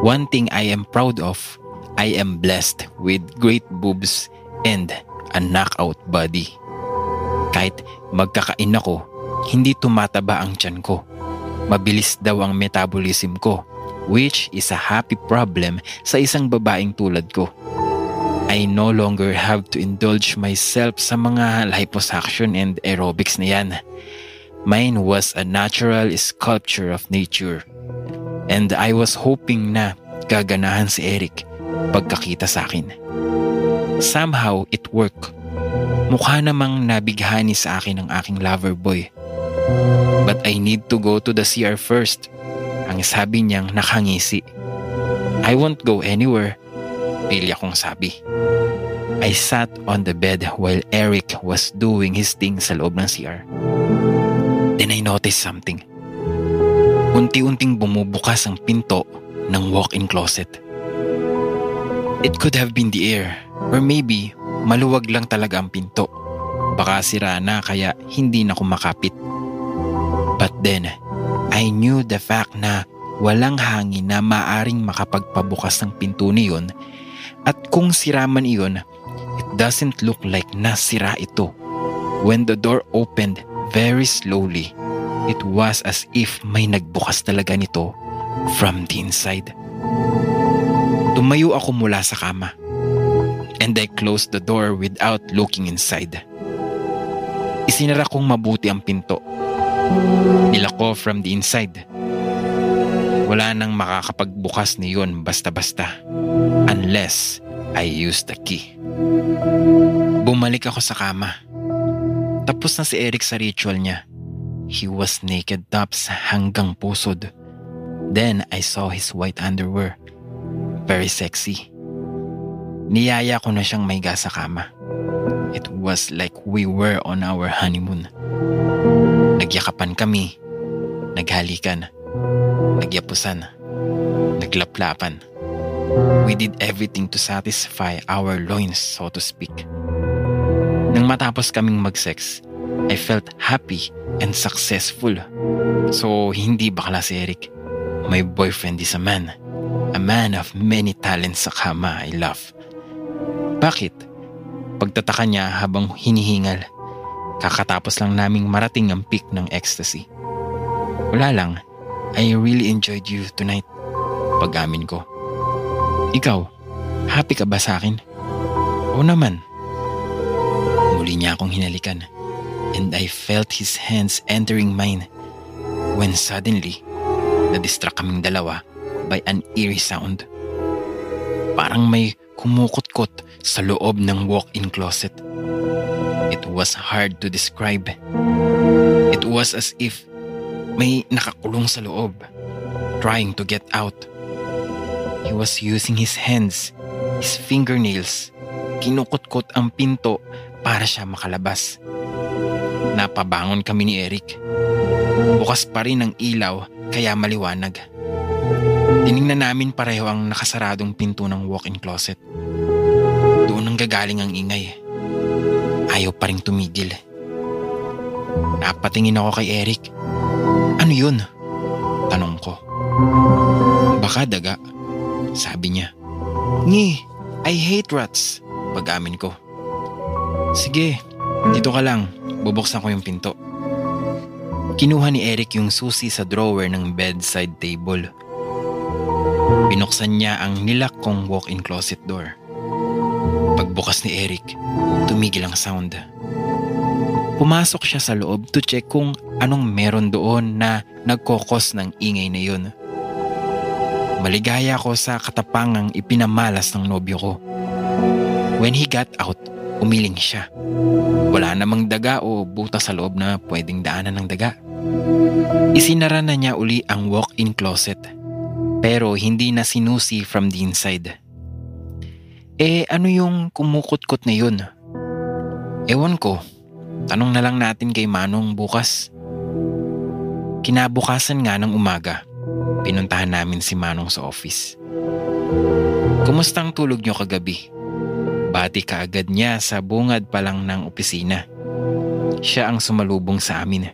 One thing I am proud of, I am blessed with great boobs and a knockout body. Kahit magkakain ako, hindi tumataba ang tiyan ko. Mabilis daw ang metabolism ko, which is a happy problem sa isang babaeng tulad ko. I no longer have to indulge myself sa mga liposuction and aerobics na yan. Mine was a natural sculpture of nature. And I was hoping na gaganahan si Eric pagkakita sa akin. Somehow it worked. Mukha namang nabighani sa akin ang aking lover boy. But I need to go to the CR first. Ang sabi niyang nakangisi. I won't go anywhere. Pili akong sabi. I sat on the bed while Eric was doing his thing sa loob ng CR. Then I noticed something. Unti-unting bumubukas ang pinto ng walk-in closet. It could have been the air or maybe maluwag lang talaga ang pinto. Baka sira na kaya hindi na kumakapit. But then, I knew the fact na walang hangin na maaring makapagpabukas ng pinto niyon at kung sira man iyon, it doesn't look like nasira ito. When the door opened very slowly, it was as if may nagbukas talaga nito from the inside. Tumayo ako mula sa kama and I closed the door without looking inside. Isinara kong mabuti ang pinto. Nilako from the inside. Wala nang makakapagbukas niyon basta-basta unless I use the key. Bumalik ako sa kama. Tapos na si Eric sa ritual niya. He was naked tops hanggang pusod. Then I saw his white underwear. Very sexy. Niyaya ko na siyang maiga sa kama. It was like we were on our honeymoon. Nagyakapan kami. Naghalikan. Nagyapusan. Naglaplapan. We did everything to satisfy our loins, so to speak. Nang matapos kaming mag-sex, I felt happy and successful. So, hindi bakla si Eric. My boyfriend is a man. A man of many talents sa kama I love. Bakit? Pagtataka niya habang hinihingal. Kakatapos lang naming marating ang peak ng ecstasy. Wala lang. I really enjoyed you tonight. Pag-amin ko. Ikaw, happy ka ba sa akin? Oo naman. Muli niya akong hinalikan and I felt his hands entering mine when suddenly, na-distract kaming dalawa by an eerie sound. Parang may kumukot-kot sa loob ng walk-in closet. It was hard to describe. It was as if may nakakulong sa loob, trying to get out. He was using his hands, his fingernails, kinukot-kot ang pinto para siya makalabas. Napabangon kami ni Eric. Bukas pa rin ang ilaw kaya maliwanag. Tiningnan namin pareho ang nakasaradong pinto ng walk-in closet. Doon ang gagaling ang ingay. Ayaw pa rin tumigil. Napatingin ako kay Eric. Ano yun? Tanong ko. Baka daga. Sabi niya. Ngi, I hate rats. Pag-amin ko. Sige, dito ka lang. Bubuksan ko yung pinto. Kinuha ni Eric yung susi sa drawer ng bedside table. Binuksan niya ang nilak kong walk-in closet door. Pagbukas ni Eric, tumigil ang sound. Pumasok siya sa loob to check kung anong meron doon na nagkokos ng ingay na yun. Maligaya ko sa katapangang ipinamalas ng nobyo ko. When he got out, umiling siya. Wala namang daga o buta sa loob na pwedeng daanan ng daga. Isinara na niya uli ang walk-in closet pero hindi na sinusi from the inside. Eh ano yung kumukot-kot na yun? Ewan ko. Tanong na lang natin kay Manong bukas. Kinabukasan nga ng umaga, pinuntahan namin si Manong sa office. Kumusta ang tulog niyo kagabi? Bati kaagad niya sa bungad pa lang ng opisina. Siya ang sumalubong sa amin.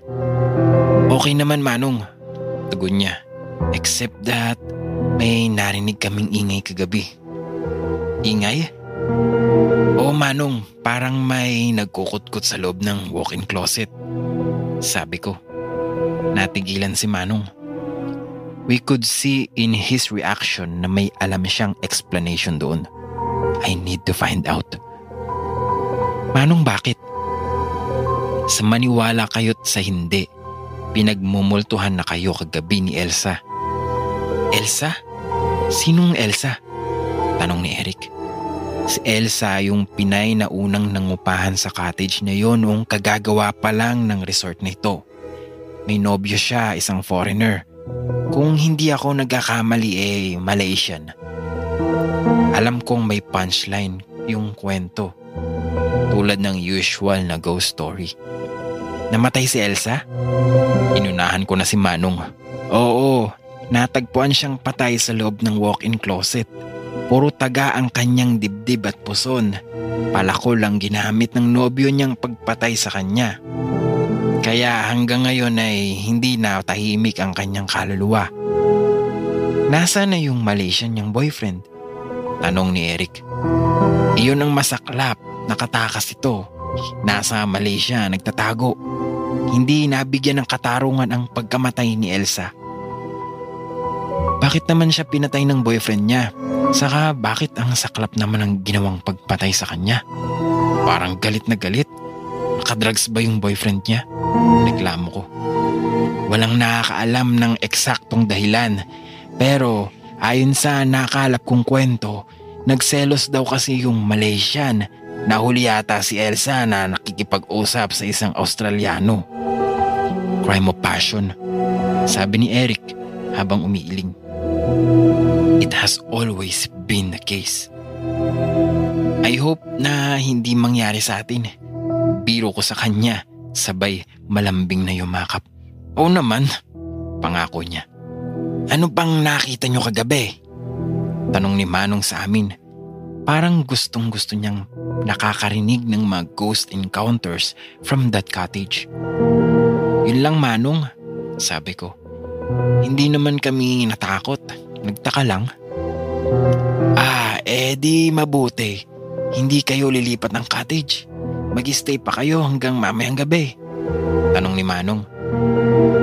Okay naman Manong, tugon niya. Except that may narinig kaming ingay kagabi. Ingay? Oo Manong, parang may nagkukutkot sa loob ng walk-in closet. Sabi ko. Natigilan si Manong. We could see in his reaction na may alam siyang explanation doon. I need to find out. Manong bakit? Sa maniwala kayo't sa hindi, pinagmumultuhan na kayo kagabi ni Elsa. Elsa? Sinong Elsa? Tanong ni Eric. Si Elsa yung Pinay na unang nangupahan sa cottage na yon noong kagagawa pa lang ng resort na ito. May nobyo siya, isang foreigner. Kung hindi ako nagkakamali eh, Malaysian. Alam kong may punchline yung kwento. Tulad ng usual na ghost story. Namatay si Elsa? Inunahan ko na si Manong. Oo, natagpuan siyang patay sa loob ng walk-in closet. Puro taga ang kanyang dibdib at puson. Palako lang ginamit ng nobyo niyang pagpatay sa kanya. Kaya hanggang ngayon ay hindi na tahimik ang kanyang kaluluwa. Nasa na yung Malaysian niyang boyfriend? Tanong ni Eric. Iyon ang masaklap, nakatakas ito. Nasa Malaysia, nagtatago. Hindi nabigyan ng katarungan ang pagkamatay ni Elsa. Bakit naman siya pinatay ng boyfriend niya? Saka bakit ang saklap naman ang ginawang pagpatay sa kanya? Parang galit na galit. Nakadrugs ba yung boyfriend niya? Reklamo ko. Walang nakakaalam ng eksaktong dahilan. Pero ayon sa nakalap kong kwento, nagselos daw kasi yung Malaysian. Nahuli yata si Elsa na nakikipag-usap sa isang Australiano. Crime of passion, sabi ni Eric habang umiiling. It has always been the case. I hope na hindi mangyari sa atin. Biro ko sa kanya, sabay malambing na yumakap. Oo naman, pangako niya. Ano bang nakita niyo kagabi? Tanong ni Manong sa amin. Parang gustong gusto niyang nakakarinig ng mga ghost encounters from that cottage. Yun lang manong, sabi ko. Hindi naman kami natakot. Nagtaka lang. Ah, eh mabuti. Hindi kayo lilipat ng cottage. Mag-stay pa kayo hanggang mamayang gabi. Tanong ni Manong.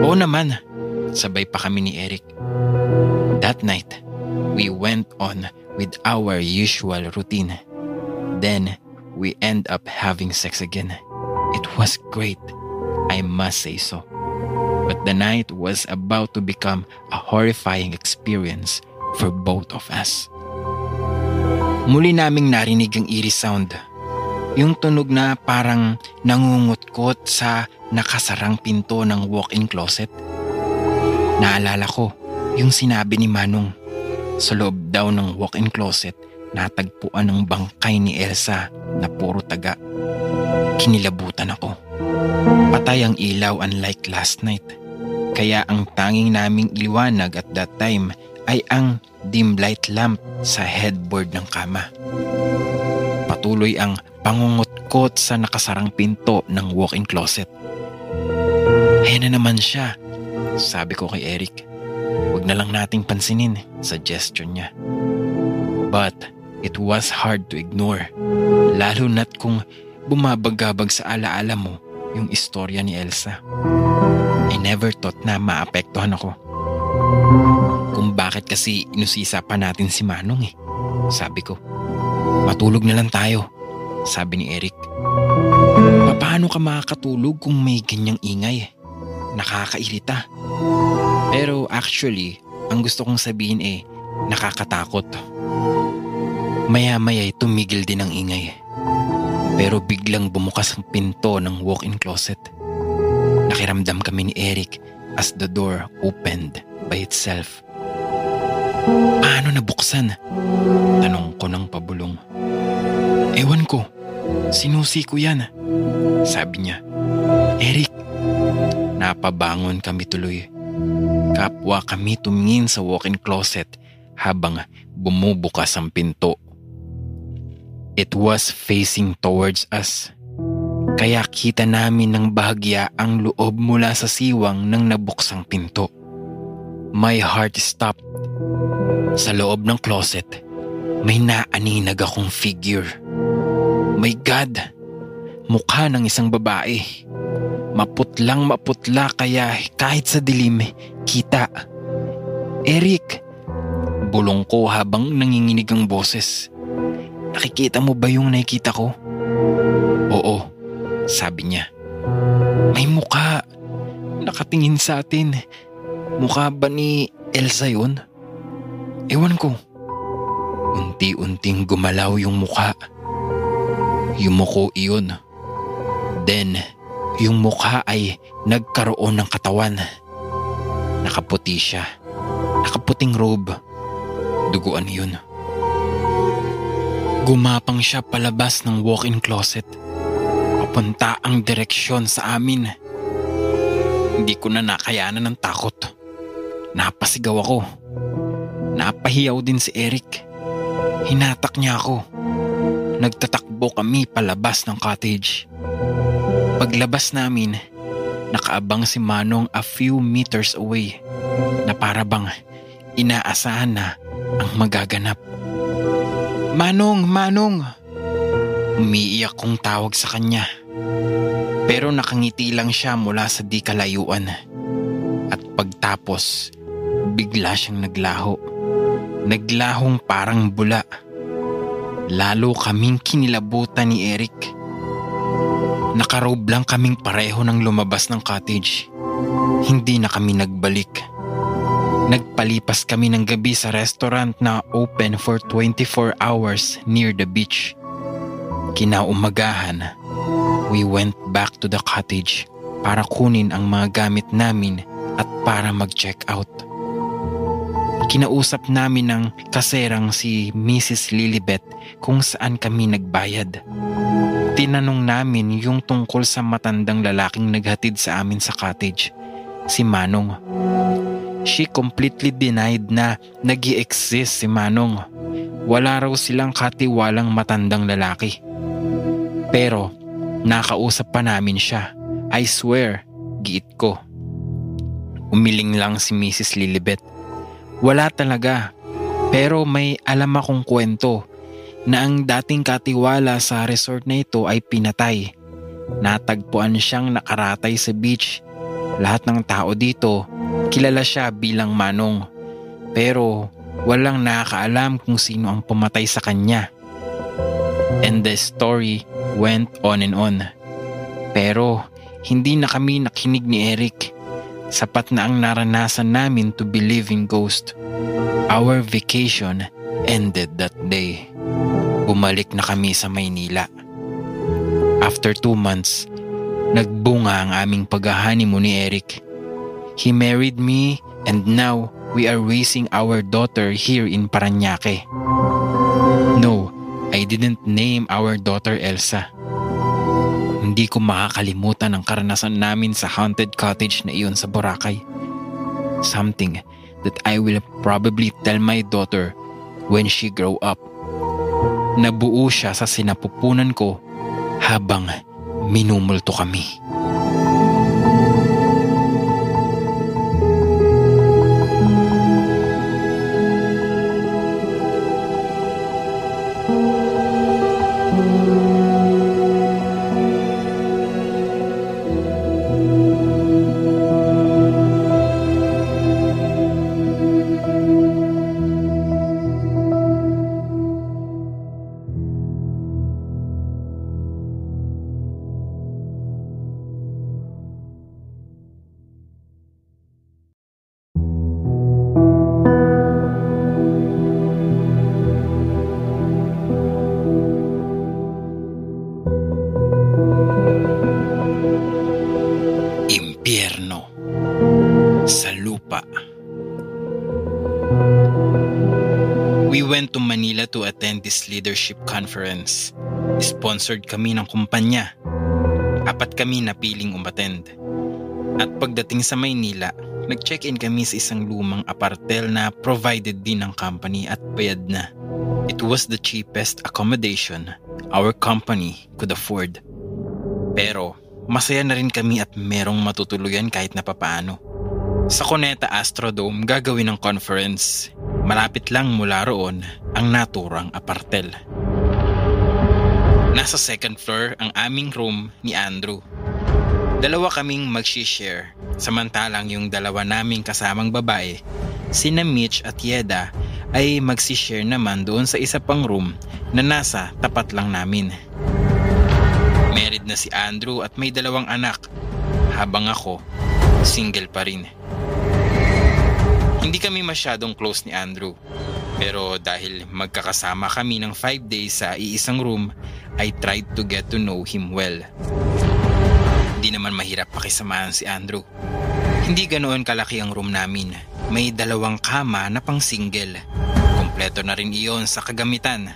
Oo naman, sabay pa kami ni Eric. That night, we went on with our usual routine. Then, we end up having sex again. It was great, I must say so. But the night was about to become a horrifying experience for both of us. Muli naming narinig ang eerie sound. Yung tunog na parang nangungutkot sa nakasarang pinto ng walk-in closet. Naalala ko yung sinabi ni Manong. Sa loob daw ng walk-in closet, natagpuan ng bangkay ni Elsa na puro taga. Kinilabutan ako. Patay ang ilaw unlike last night. Kaya ang tanging naming iliwanag at that time ay ang dim light lamp sa headboard ng kama. Patuloy ang pangungutkot sa nakasarang pinto ng walk-in closet. Ayan na naman siya, sabi ko kay Eric. Huwag na lang nating pansinin, suggestion niya. But it was hard to ignore, lalo na't kung bumabagabag sa alaala mo yung istorya ni Elsa. I never thought na maapektuhan ako kung bakit kasi inusisa pa natin si Manong eh. Sabi ko, matulog na lang tayo, sabi ni Eric. Paano ka makakatulog kung may ganyang ingay? Nakakairita. Pero actually, ang gusto kong sabihin eh, nakakatakot. Maya-maya'y tumigil din ang ingay. Pero biglang bumukas ang pinto ng walk-in closet. Nakiramdam kami ni Eric as the door opened by itself. Paano nabuksan? Tanong ko ng pabulong. Ewan ko, sinusi ko yan. Sabi niya, Eric, napabangon kami tuloy. Kapwa kami tumingin sa walk-in closet habang bumubukas ang pinto. It was facing towards us. Kaya kita namin ng bahagya ang loob mula sa siwang ng nabuksang pinto. My heart stopped sa loob ng closet, may naaninag akong figure. My God! Mukha ng isang babae. Maputlang maputla kaya kahit sa dilim, kita. Eric! Bulong ko habang nanginginig ang boses. Nakikita mo ba yung nakikita ko? Oo, sabi niya. May mukha. Nakatingin sa atin. Mukha ba ni Elsa yun? Ewan ko. Unti-unting gumalaw yung mukha. Yumuko iyon. Then, yung mukha ay nagkaroon ng katawan. Nakaputi siya. Nakaputing robe. Duguan yun. Gumapang siya palabas ng walk-in closet. Papunta ang direksyon sa amin. Hindi ko na nakayanan ng takot. Napasigaw ako. Napahiyaw din si Eric. Hinatak niya ako. Nagtatakbo kami palabas ng cottage. Paglabas namin, nakaabang si Manong a few meters away na parabang inaasahan na ang magaganap. Manong, Manong! Umiiyak kong tawag sa kanya. Pero nakangiti lang siya mula sa di kalayuan. At pagtapos, bigla siyang naglaho. Naglahong parang bula. Lalo kaming kinilabutan ni Eric. Nakarob lang kaming pareho nang lumabas ng cottage. Hindi na kami nagbalik. Nagpalipas kami ng gabi sa restaurant na open for 24 hours near the beach. Kinaumagahan, we went back to the cottage para kunin ang mga gamit namin at para mag-check out. Kinausap namin ng kaserang si Mrs. Lilibet kung saan kami nagbayad. Tinanong namin yung tungkol sa matandang lalaking naghatid sa amin sa cottage, si Manong. She completely denied na nag exist si Manong. wala raw silang katiwalang matandang lalaki. Pero nakausap pa namin siya. I swear, giit ko. Umiling lang si Mrs. Lilibet. Wala talaga. Pero may alam akong kwento na ang dating katiwala sa resort na ito ay pinatay. Natagpuan siyang nakaratay sa beach. Lahat ng tao dito, kilala siya bilang Manong. Pero walang nakakaalam kung sino ang pumatay sa kanya. And the story went on and on. Pero hindi na kami nakinig ni Eric. Sapat na ang naranasan namin to believe in ghost. Our vacation ended that day. Bumalik na kami sa Maynila. After two months, nagbunga ang aming paghahani mo ni Eric. He married me and now we are raising our daughter here in Paranaque. No, I didn't name our daughter Elsa. Hindi ko makakalimutan ang karanasan namin sa haunted cottage na iyon sa Boracay. Something that I will probably tell my daughter when she grow up. Nabuo siya sa sinapupunan ko habang minumulto kami. Leadership conference. Sponsored kami ng kumpanya. Apat kami na piling umattend. At pagdating sa Maynila, nag-check-in kami sa isang lumang apartel na provided din ng company at bayad na. It was the cheapest accommodation our company could afford. Pero masaya na rin kami at merong matutuluyan kahit na papaano. Sa Coneta Astrodome gagawin ng conference. Malapit lang mula roon ang naturang apartel. Nasa second floor ang aming room ni Andrew. Dalawa kaming mag-share samantalang yung dalawa naming kasamang babae, sina Mitch at Yeda ay mag-share naman doon sa isa pang room na nasa tapat lang namin. Married na si Andrew at may dalawang anak habang ako single pa rin. Hindi kami masyadong close ni Andrew pero dahil magkakasama kami ng 5 days sa iisang room I tried to get to know him well. Hindi naman mahirap pakisamahan si Andrew. Hindi ganoon kalaki ang room namin. May dalawang kama na pang single. Kompleto na rin iyon sa kagamitan.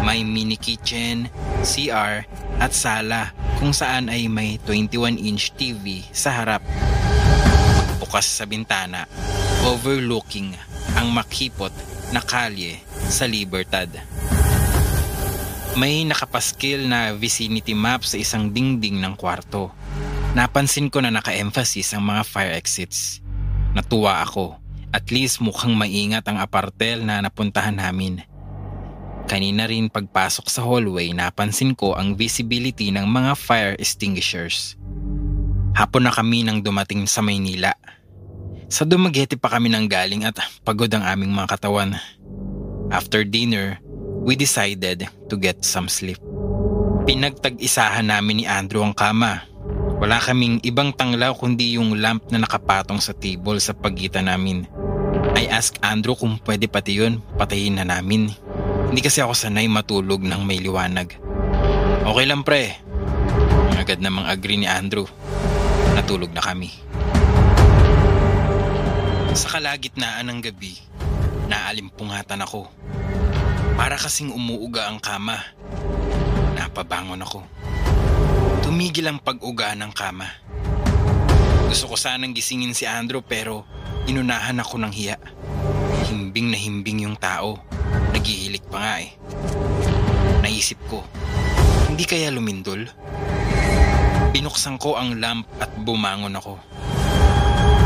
May mini kitchen, CR at sala kung saan ay may 21-inch TV sa harap. Bukas sa bintana, overlooking ang makipot na kalye sa Libertad. May nakapaskil na vicinity map sa isang dingding ng kwarto. Napansin ko na naka-emphasis ang mga fire exits. Natuwa ako. At least mukhang maingat ang apartel na napuntahan namin. Kanina rin pagpasok sa hallway napansin ko ang visibility ng mga fire extinguishers. Hapon na kami nang dumating sa Maynila. Sa Dumaguete pa kami nang galing at pagod ang aming mga katawan. After dinner, we decided to get some sleep. Pinagtag-isahan namin ni Andrew ang kama. Wala kaming ibang tanglaw kundi yung lamp na nakapatong sa table sa pagitan namin. I asked Andrew kung pwede pati yun, patayin na namin. Hindi kasi ako sanay matulog ng may liwanag. Okay lang pre. Agad namang agree ni Andrew. Natulog na kami. Sa kalagitnaan ng gabi, naalimpungatan ako. Para kasing umuuga ang kama. Napabangon ako. Tumigil ang pag-uga ng kama. Gusto ko sanang gisingin si Andrew pero inunahan ako ng hiya. Himbing na himbing yung tao. Nagihilik pa nga eh. Naisip ko, hindi kaya lumindol? Binuksan ko ang lamp at bumangon ako.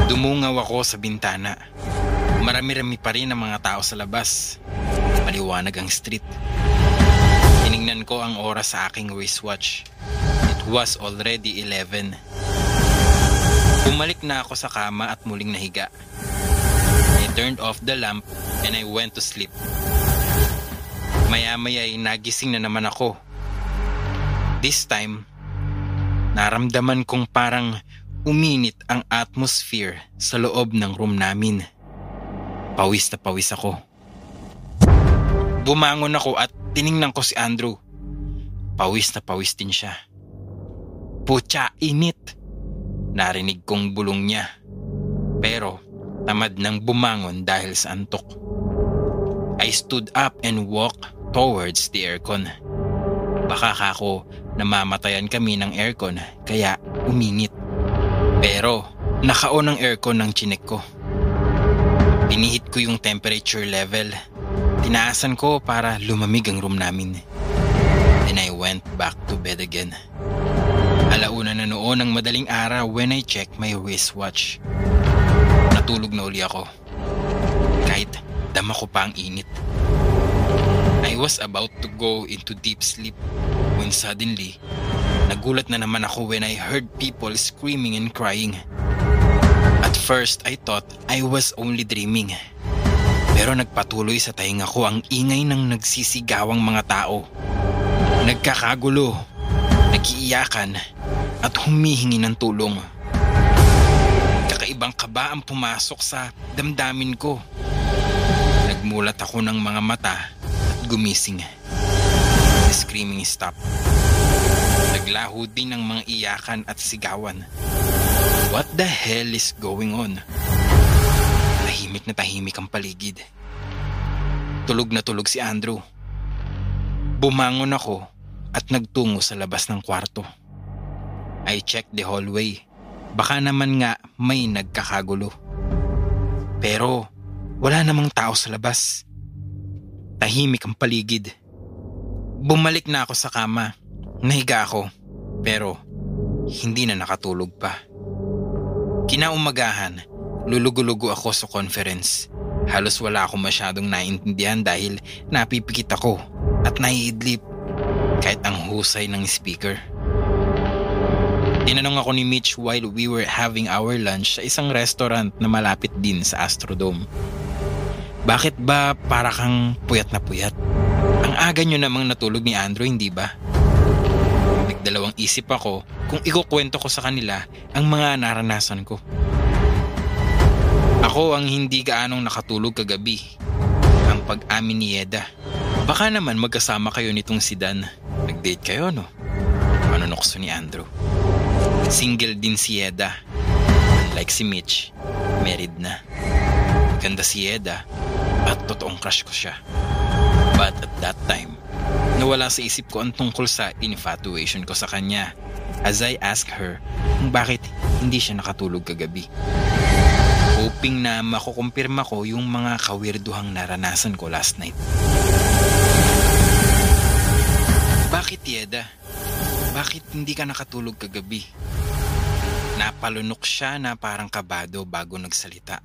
Dumungaw ako sa bintana. Marami-rami pa rin ang mga tao sa labas. Maliwanag ang street. Tiningnan ko ang oras sa aking wristwatch. It was already 11. Bumalik na ako sa kama at muling nahiga. I turned off the lamp and I went to sleep. Maya-maya ay nagising na naman ako. This time, naramdaman kong parang uminit ang atmosphere sa loob ng room namin. Pawis na pawis ako. Bumangon ako at tiningnan ko si Andrew. Pawis na pawis din siya. Putya, init. Narinig kong bulong niya. Pero tamad nang bumangon dahil sa antok. I stood up and walked towards the aircon. Baka kako namamatayan kami ng aircon kaya uminit. Pero naka-on ang aircon ng chinek ko. Pinihit ko yung temperature level. Tinaasan ko para lumamig ang room namin. Then I went back to bed again. Alauna na noon ng madaling araw when I checked my wristwatch. Natulog na uli ako. Kahit dama ko pa ang init. I was about to go into deep sleep when suddenly, nagulat na naman ako when I heard people screaming and crying. At first, I thought I was only dreaming. Pero nagpatuloy sa tainga ko ang ingay ng nagsisigawang mga tao. Nagkakagulo, nagiiyakan, at humihingi ng tulong. Kakaibang kaba ang pumasok sa damdamin ko. Nagmulat ako ng mga mata at gumising. The screaming stopped. Naglaho din ng mga iyakan at sigawan. What the hell is going on? Tahimik na tahimik ang paligid. Tulog na tulog si Andrew. Bumangon ako at nagtungo sa labas ng kwarto. I checked the hallway. Baka naman nga may nagkakagulo. Pero wala namang tao sa labas. Tahimik ang paligid. Bumalik na ako sa kama. Nahiga ako. Pero hindi na nakatulog pa. Kinaumagahan, lulugulugo ako sa conference. Halos wala akong masyadong naintindihan dahil napipikit ako at naiidlip kahit ang husay ng speaker. Tinanong ako ni Mitch while we were having our lunch sa isang restaurant na malapit din sa Astrodome. Bakit ba para kang puyat na puyat? Ang aga nyo namang natulog ni Andrew, hindi ba? Nagdalawang isip ako kung ikukwento ko sa kanila ang mga naranasan ko. Ako ang hindi gaanong nakatulog kagabi. Ang pag-amin ni Yeda. Baka naman magkasama kayo nitong si Dan. Nag-date kayo, no? Nukso ni Andrew? Single din si Yeda. Unlike si Mitch, married na. Ganda si Yeda at totoong crush ko siya. But at that time, nawala sa isip ko ang tungkol sa infatuation ko sa kanya as I asked her kung bakit hindi siya nakatulog kagabi. Hoping na makukumpirma ko yung mga kawirduhang naranasan ko last night. Bakit Yeda? Bakit hindi ka nakatulog kagabi? Napalunok siya na parang kabado bago nagsalita.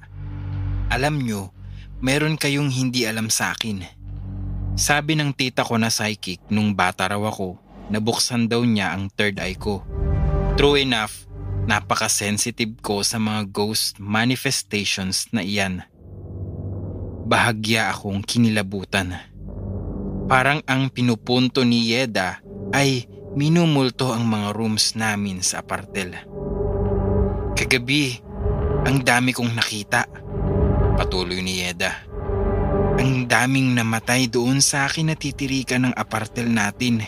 Alam nyo, meron kayong hindi alam sa akin. Sabi ng tita ko na psychic nung bata raw ako, nabuksan daw niya ang third eye ko. True enough, napaka-sensitive ko sa mga ghost manifestations na iyan. Bahagya akong kinilabutan. Parang ang pinupunto ni Yeda ay minumulto ang mga rooms namin sa apartel. Kagabi, ang dami kong nakita. Patuloy ni Yeda. Ang daming namatay doon sa akin natitirikan ng apartel natin.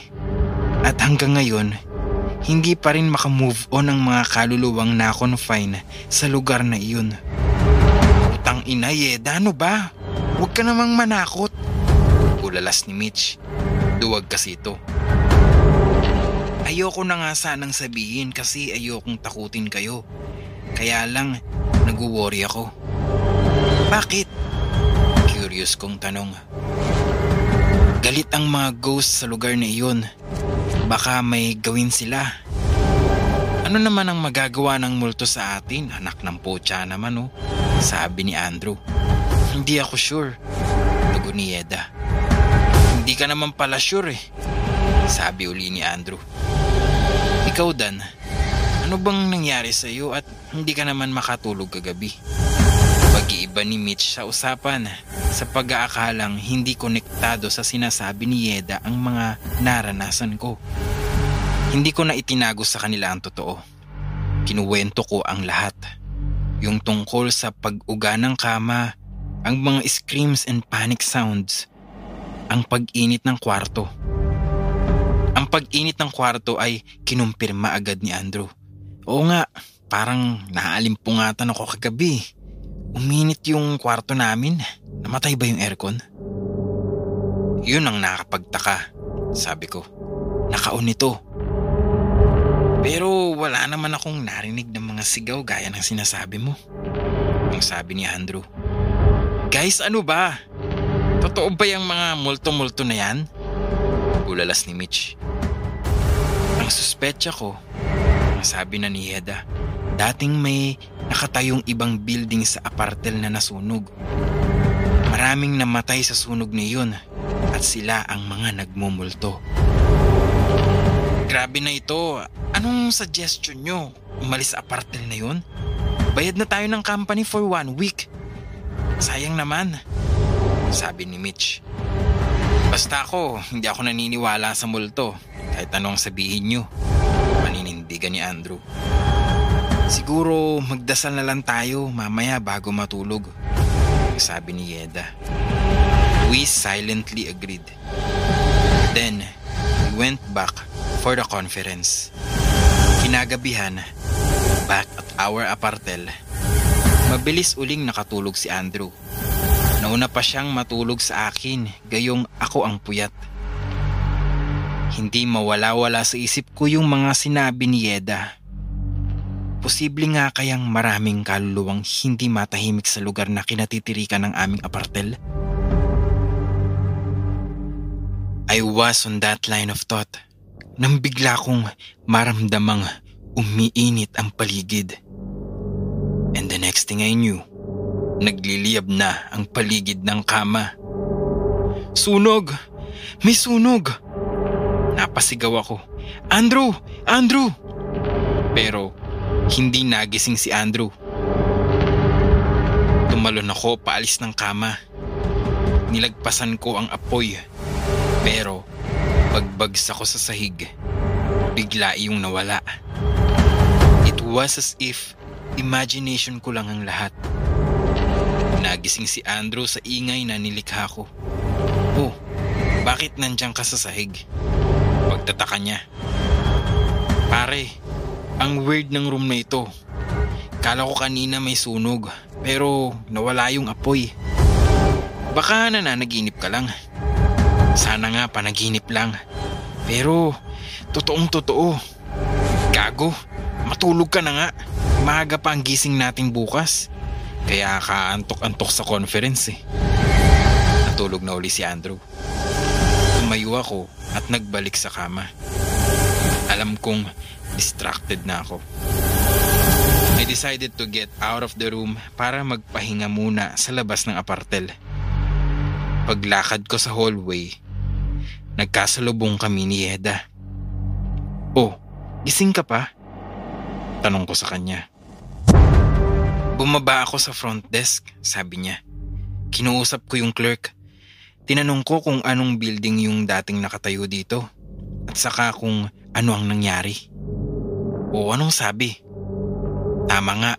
At hanggang ngayon, hindi pa rin makamove on ang mga kaluluwang na-confine sa lugar na iyon. Utang ina Yeda, ano ba? Huwag ka namang manakot. Ulalas ni Mitch. Duwag kasi ito. Ayoko na nga sanang sabihin kasi ayokong takutin kayo. Kaya lang, nag-worry ako. Bakit? Curious kong tanong. Galit ang mga ghost sa lugar na iyon. Baka may gawin sila. Ano naman ang magagawa ng multo sa atin? Anak ng pocha naman oh. Sabi ni Andrew. Hindi ako sure. Tugo ni Yeda. Hindi ka naman pala sure eh. Sabi uli ni Andrew. Ikaw Dan, ano bang nangyari sa iyo at hindi ka naman makatulog kagabi? Pag-iiba ni Mitch sa usapan sa pag-aakalang hindi konektado sa sinasabi ni Yeda ang mga naranasan ko. Hindi ko na itinago sa kanila ang totoo. Kinuwento ko ang lahat. Yung tungkol sa pag-uga ng kama, ang mga screams and panic sounds, ang pag-init ng kwarto. Ang pag-init ng kwarto ay kinumpirma agad ni Andrew. Oo nga, parang naalimpungatan ako kagabi. Uminit yung kwarto namin. Namatay ba yung aircon? Yun ang nakapagtaka, sabi ko. Nakaon ito. Pero wala naman akong narinig ng mga sigaw gaya ng sinasabi mo. Ang sabi ni Andrew. Guys, ano ba? Totoo ba yung mga multo-multo na yan? Ulalas ni Mitch. Ang suspetsa ko, ang sabi na ni Heda, dating may nakatayong ibang building sa apartel na nasunog. Maraming namatay sa sunog na yun at sila ang mga nagmumulto. Grabe na ito. Anong suggestion nyo? Umalis sa apartel na yun? Bayad na tayo ng company for one week. Sayang naman. Sabi ni Mitch. Basta ako, hindi ako naniniwala sa multo. Kahit anong sabihin nyo. Maninindigan ni Andrew. Siguro magdasal na lang tayo mamaya bago matulog. Sabi ni Yeda. We silently agreed. Then, we went back for the conference. Kinagabihan, back at our apartel, mabilis uling nakatulog si Andrew. Nauna pa siyang matulog sa akin, gayong ako ang puyat. Hindi mawala-wala sa isip ko yung mga sinabi ni Yeda. Posible nga kayang maraming kaluluwang hindi matahimik sa lugar na kinatitirikan ng aming apartel? I was on that line of thought nang bigla kong maramdamang umiinit ang paligid. And the next thing I knew, nagliliyab na ang paligid ng kama. Sunog! May sunog! Napasigaw ako. Andrew! Andrew! Pero hindi nagising si Andrew. Tumalon ako paalis ng kama. Nilagpasan ko ang apoy. Pero pagbagsak ko sa sahig, bigla iyong nawala. It was as if imagination ko lang ang lahat. Nagising si Andrew sa ingay na nilikha ko. Oh, bakit nandiyan ka sa sahig? Pagtataka niya. Pare, ang weird ng room na ito. Kala ko kanina may sunog, pero nawala yung apoy. Baka nananaginip ka lang. Sana nga panaginip lang. Pero, totoong totoo. Gago, matulog ka na nga. Maaga pa ang gising natin bukas. Kaya kaantok-antok sa conference eh. Natulog na uli si Andrew. Tumayo ako at nagbalik sa kama. Alam kong distracted na ako. I decided to get out of the room para magpahinga muna sa labas ng apartel. Paglakad ko sa hallway, nagkasalubong kami ni Yeda. Oh, gising ka pa? Tanong ko sa kanya. Bumaba ako sa front desk, sabi niya. Kinuusap ko yung clerk. Tinanong ko kung anong building yung dating nakatayo dito at saka kung ano ang nangyari. O anong sabi? Tama nga.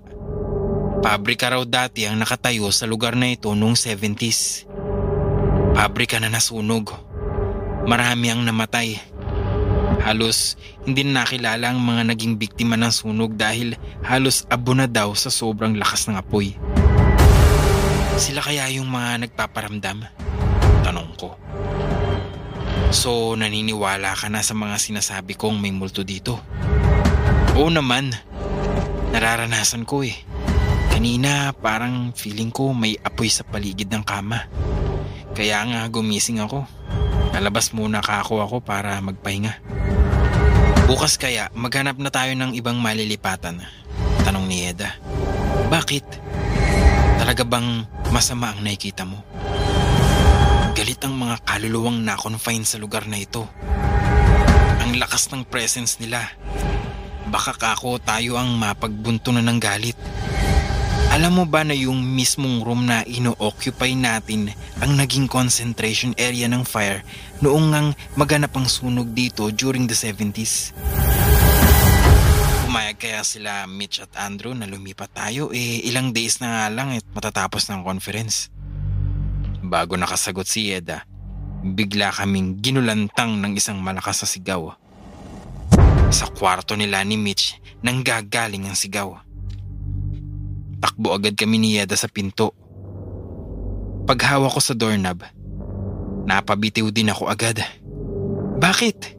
Pabrika raw dati ang nakatayo sa lugar na ito noong 70s. Pabrika na nasunog. Marami ang namatay. Halos hindi na nakilala ang mga naging biktima ng sunog dahil halos abo na daw sa sobrang lakas ng apoy. Sila kaya yung mga nagpaparamdam? Tanong ko. So naniniwala ka na sa mga sinasabi kong may multo dito? Oo naman. Nararanasan ko eh. Kanina parang feeling ko may apoy sa paligid ng kama. Kaya nga gumising ako. lalabas muna kako ako para magpahinga. Bukas kaya maghanap na tayo ng ibang malilipatan. Tanong ni Eda. Bakit? Talaga bang masama ang nakikita mo? Galit ang mga kaluluwang na-confine sa lugar na ito. Ang lakas ng presence nila. Baka kako tayo ang mapagbuntunan ng galit. Alam mo ba na yung mismong room na ino-occupy natin ang naging concentration area ng fire noong ngang maganap ang sunog dito during the 70s? Pumayag kaya sila Mitch at Andrew na lumipat tayo eh ilang days na nga lang at matatapos ng conference. Bago nakasagot si Eda, bigla kaming ginulantang ng isang malakas na sigaw. Sa kwarto nila ni Mitch nang gagaling ang sigaw. Takbo agad kami ni Yeda sa pinto. Paghawa ko sa doorknob, napabitiw din ako agad. Bakit?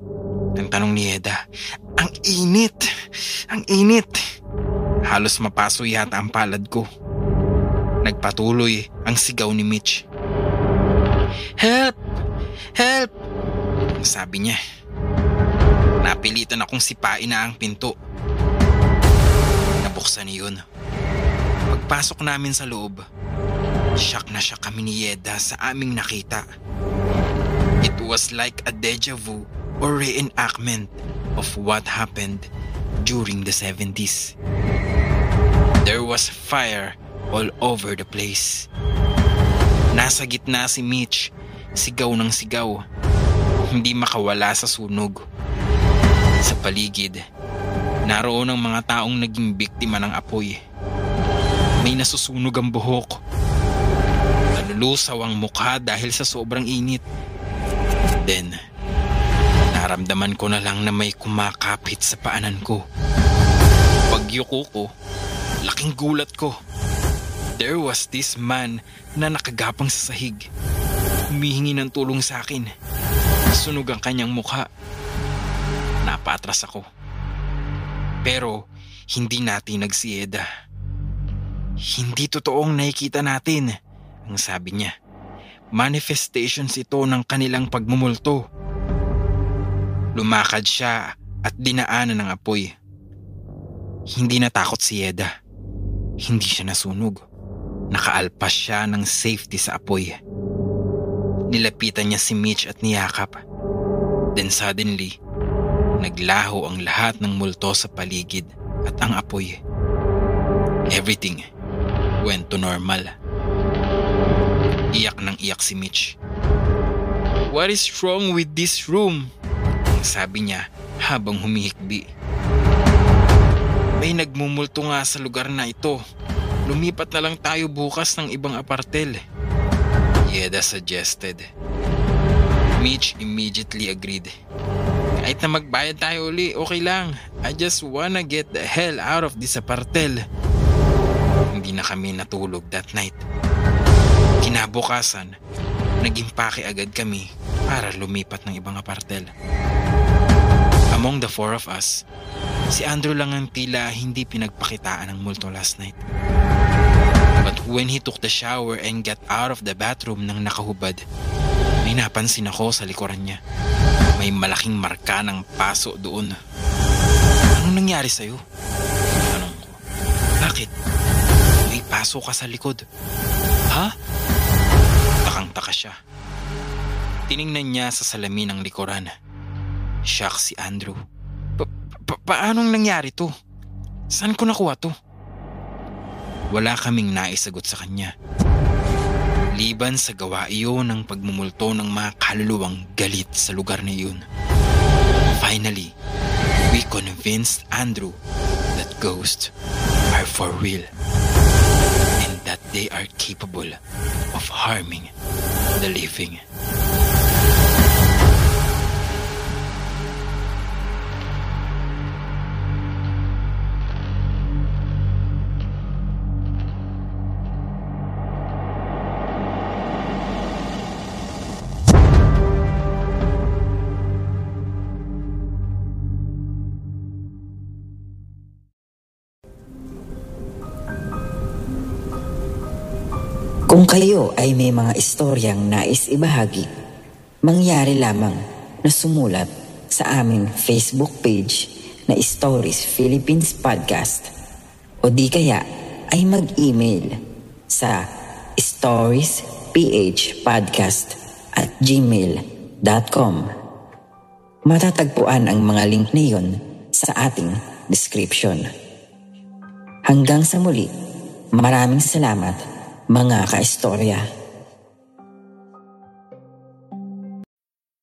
Ang tanong ni Yeda. Ang init! Ang init! Halos mapaso yata ang palad ko. Nagpatuloy ang sigaw ni Mitch. Help! Help! Sabi niya. Napilitan akong sipain na ang pinto. Nabuksan niyon. Pagpasok namin sa loob, shock na shock kami ni Yeda sa aming nakita. It was like a deja vu or reenactment of what happened during the 70s. There was fire all over the place. Nasa gitna si Mitch, sigaw ng sigaw. Hindi makawala sa sunog. Sa paligid, naroon ang mga taong naging biktima ng apoy. May nasusunog ang buhok. Nalulusaw ang mukha dahil sa sobrang init. Then, naramdaman ko na lang na may kumakapit sa paanan ko. Pagyuko ko, laking gulat ko. There was this man na nakagapang sa sahig. Humihingi ng tulong sa akin. Sunog ang kanyang mukha. Napatras ako. Pero hindi natin nagsieda. Hindi totoong nakikita natin, ang sabi niya. Manifestations ito ng kanilang pagmumulto. Lumakad siya at dinaanan ng apoy. Hindi natakot si Yeda. Hindi siya nasunog. Nakaalpas siya ng safety sa apoy. Nilapitan niya si Mitch at niyakap. Then suddenly, naglaho ang lahat ng multo sa paligid at ang apoy. Everything went to normal. Iyak ng iyak si Mitch. What is wrong with this room? Ang sabi niya habang humihikbi. May nagmumulto nga sa lugar na ito. Lumipat na lang tayo bukas ng ibang apartel. Yeda suggested. Mitch immediately agreed. Kahit na magbayad tayo uli, okay lang. I just wanna get the hell out of this apartel hindi na kami natulog that night. Kinabukasan, naging pake agad kami para lumipat ng ibang apartel. Among the four of us, si Andrew lang ang tila hindi pinagpakitaan ng multo last night. But when he took the shower and got out of the bathroom nang nakahubad, may napansin ako sa likuran niya. May malaking marka ng paso doon. Anong nangyari sa'yo? Tanong ko. Bakit? paso ka sa likod. Ha? Takang-taka siya. Tiningnan niya sa salamin ng likuran. Shock si Andrew. Pa- paanong nangyari to? Saan ko nakuha to? Wala kaming naisagot sa kanya. Liban sa gawa iyon ng pagmumulto ng mga kaluluwang galit sa lugar na iyon. Finally, we convinced Andrew that ghosts are for real that they are capable of harming the living. Ay may mga istoryang nais ibahagi, mangyari lamang na sumulat sa aming Facebook page na Stories Philippines Podcast o di kaya ay mag-email sa storiesphpodcast at gmail.com. Matatagpuan ang mga link na iyon sa ating description. Hanggang sa muli, maraming salamat mga kaistorya.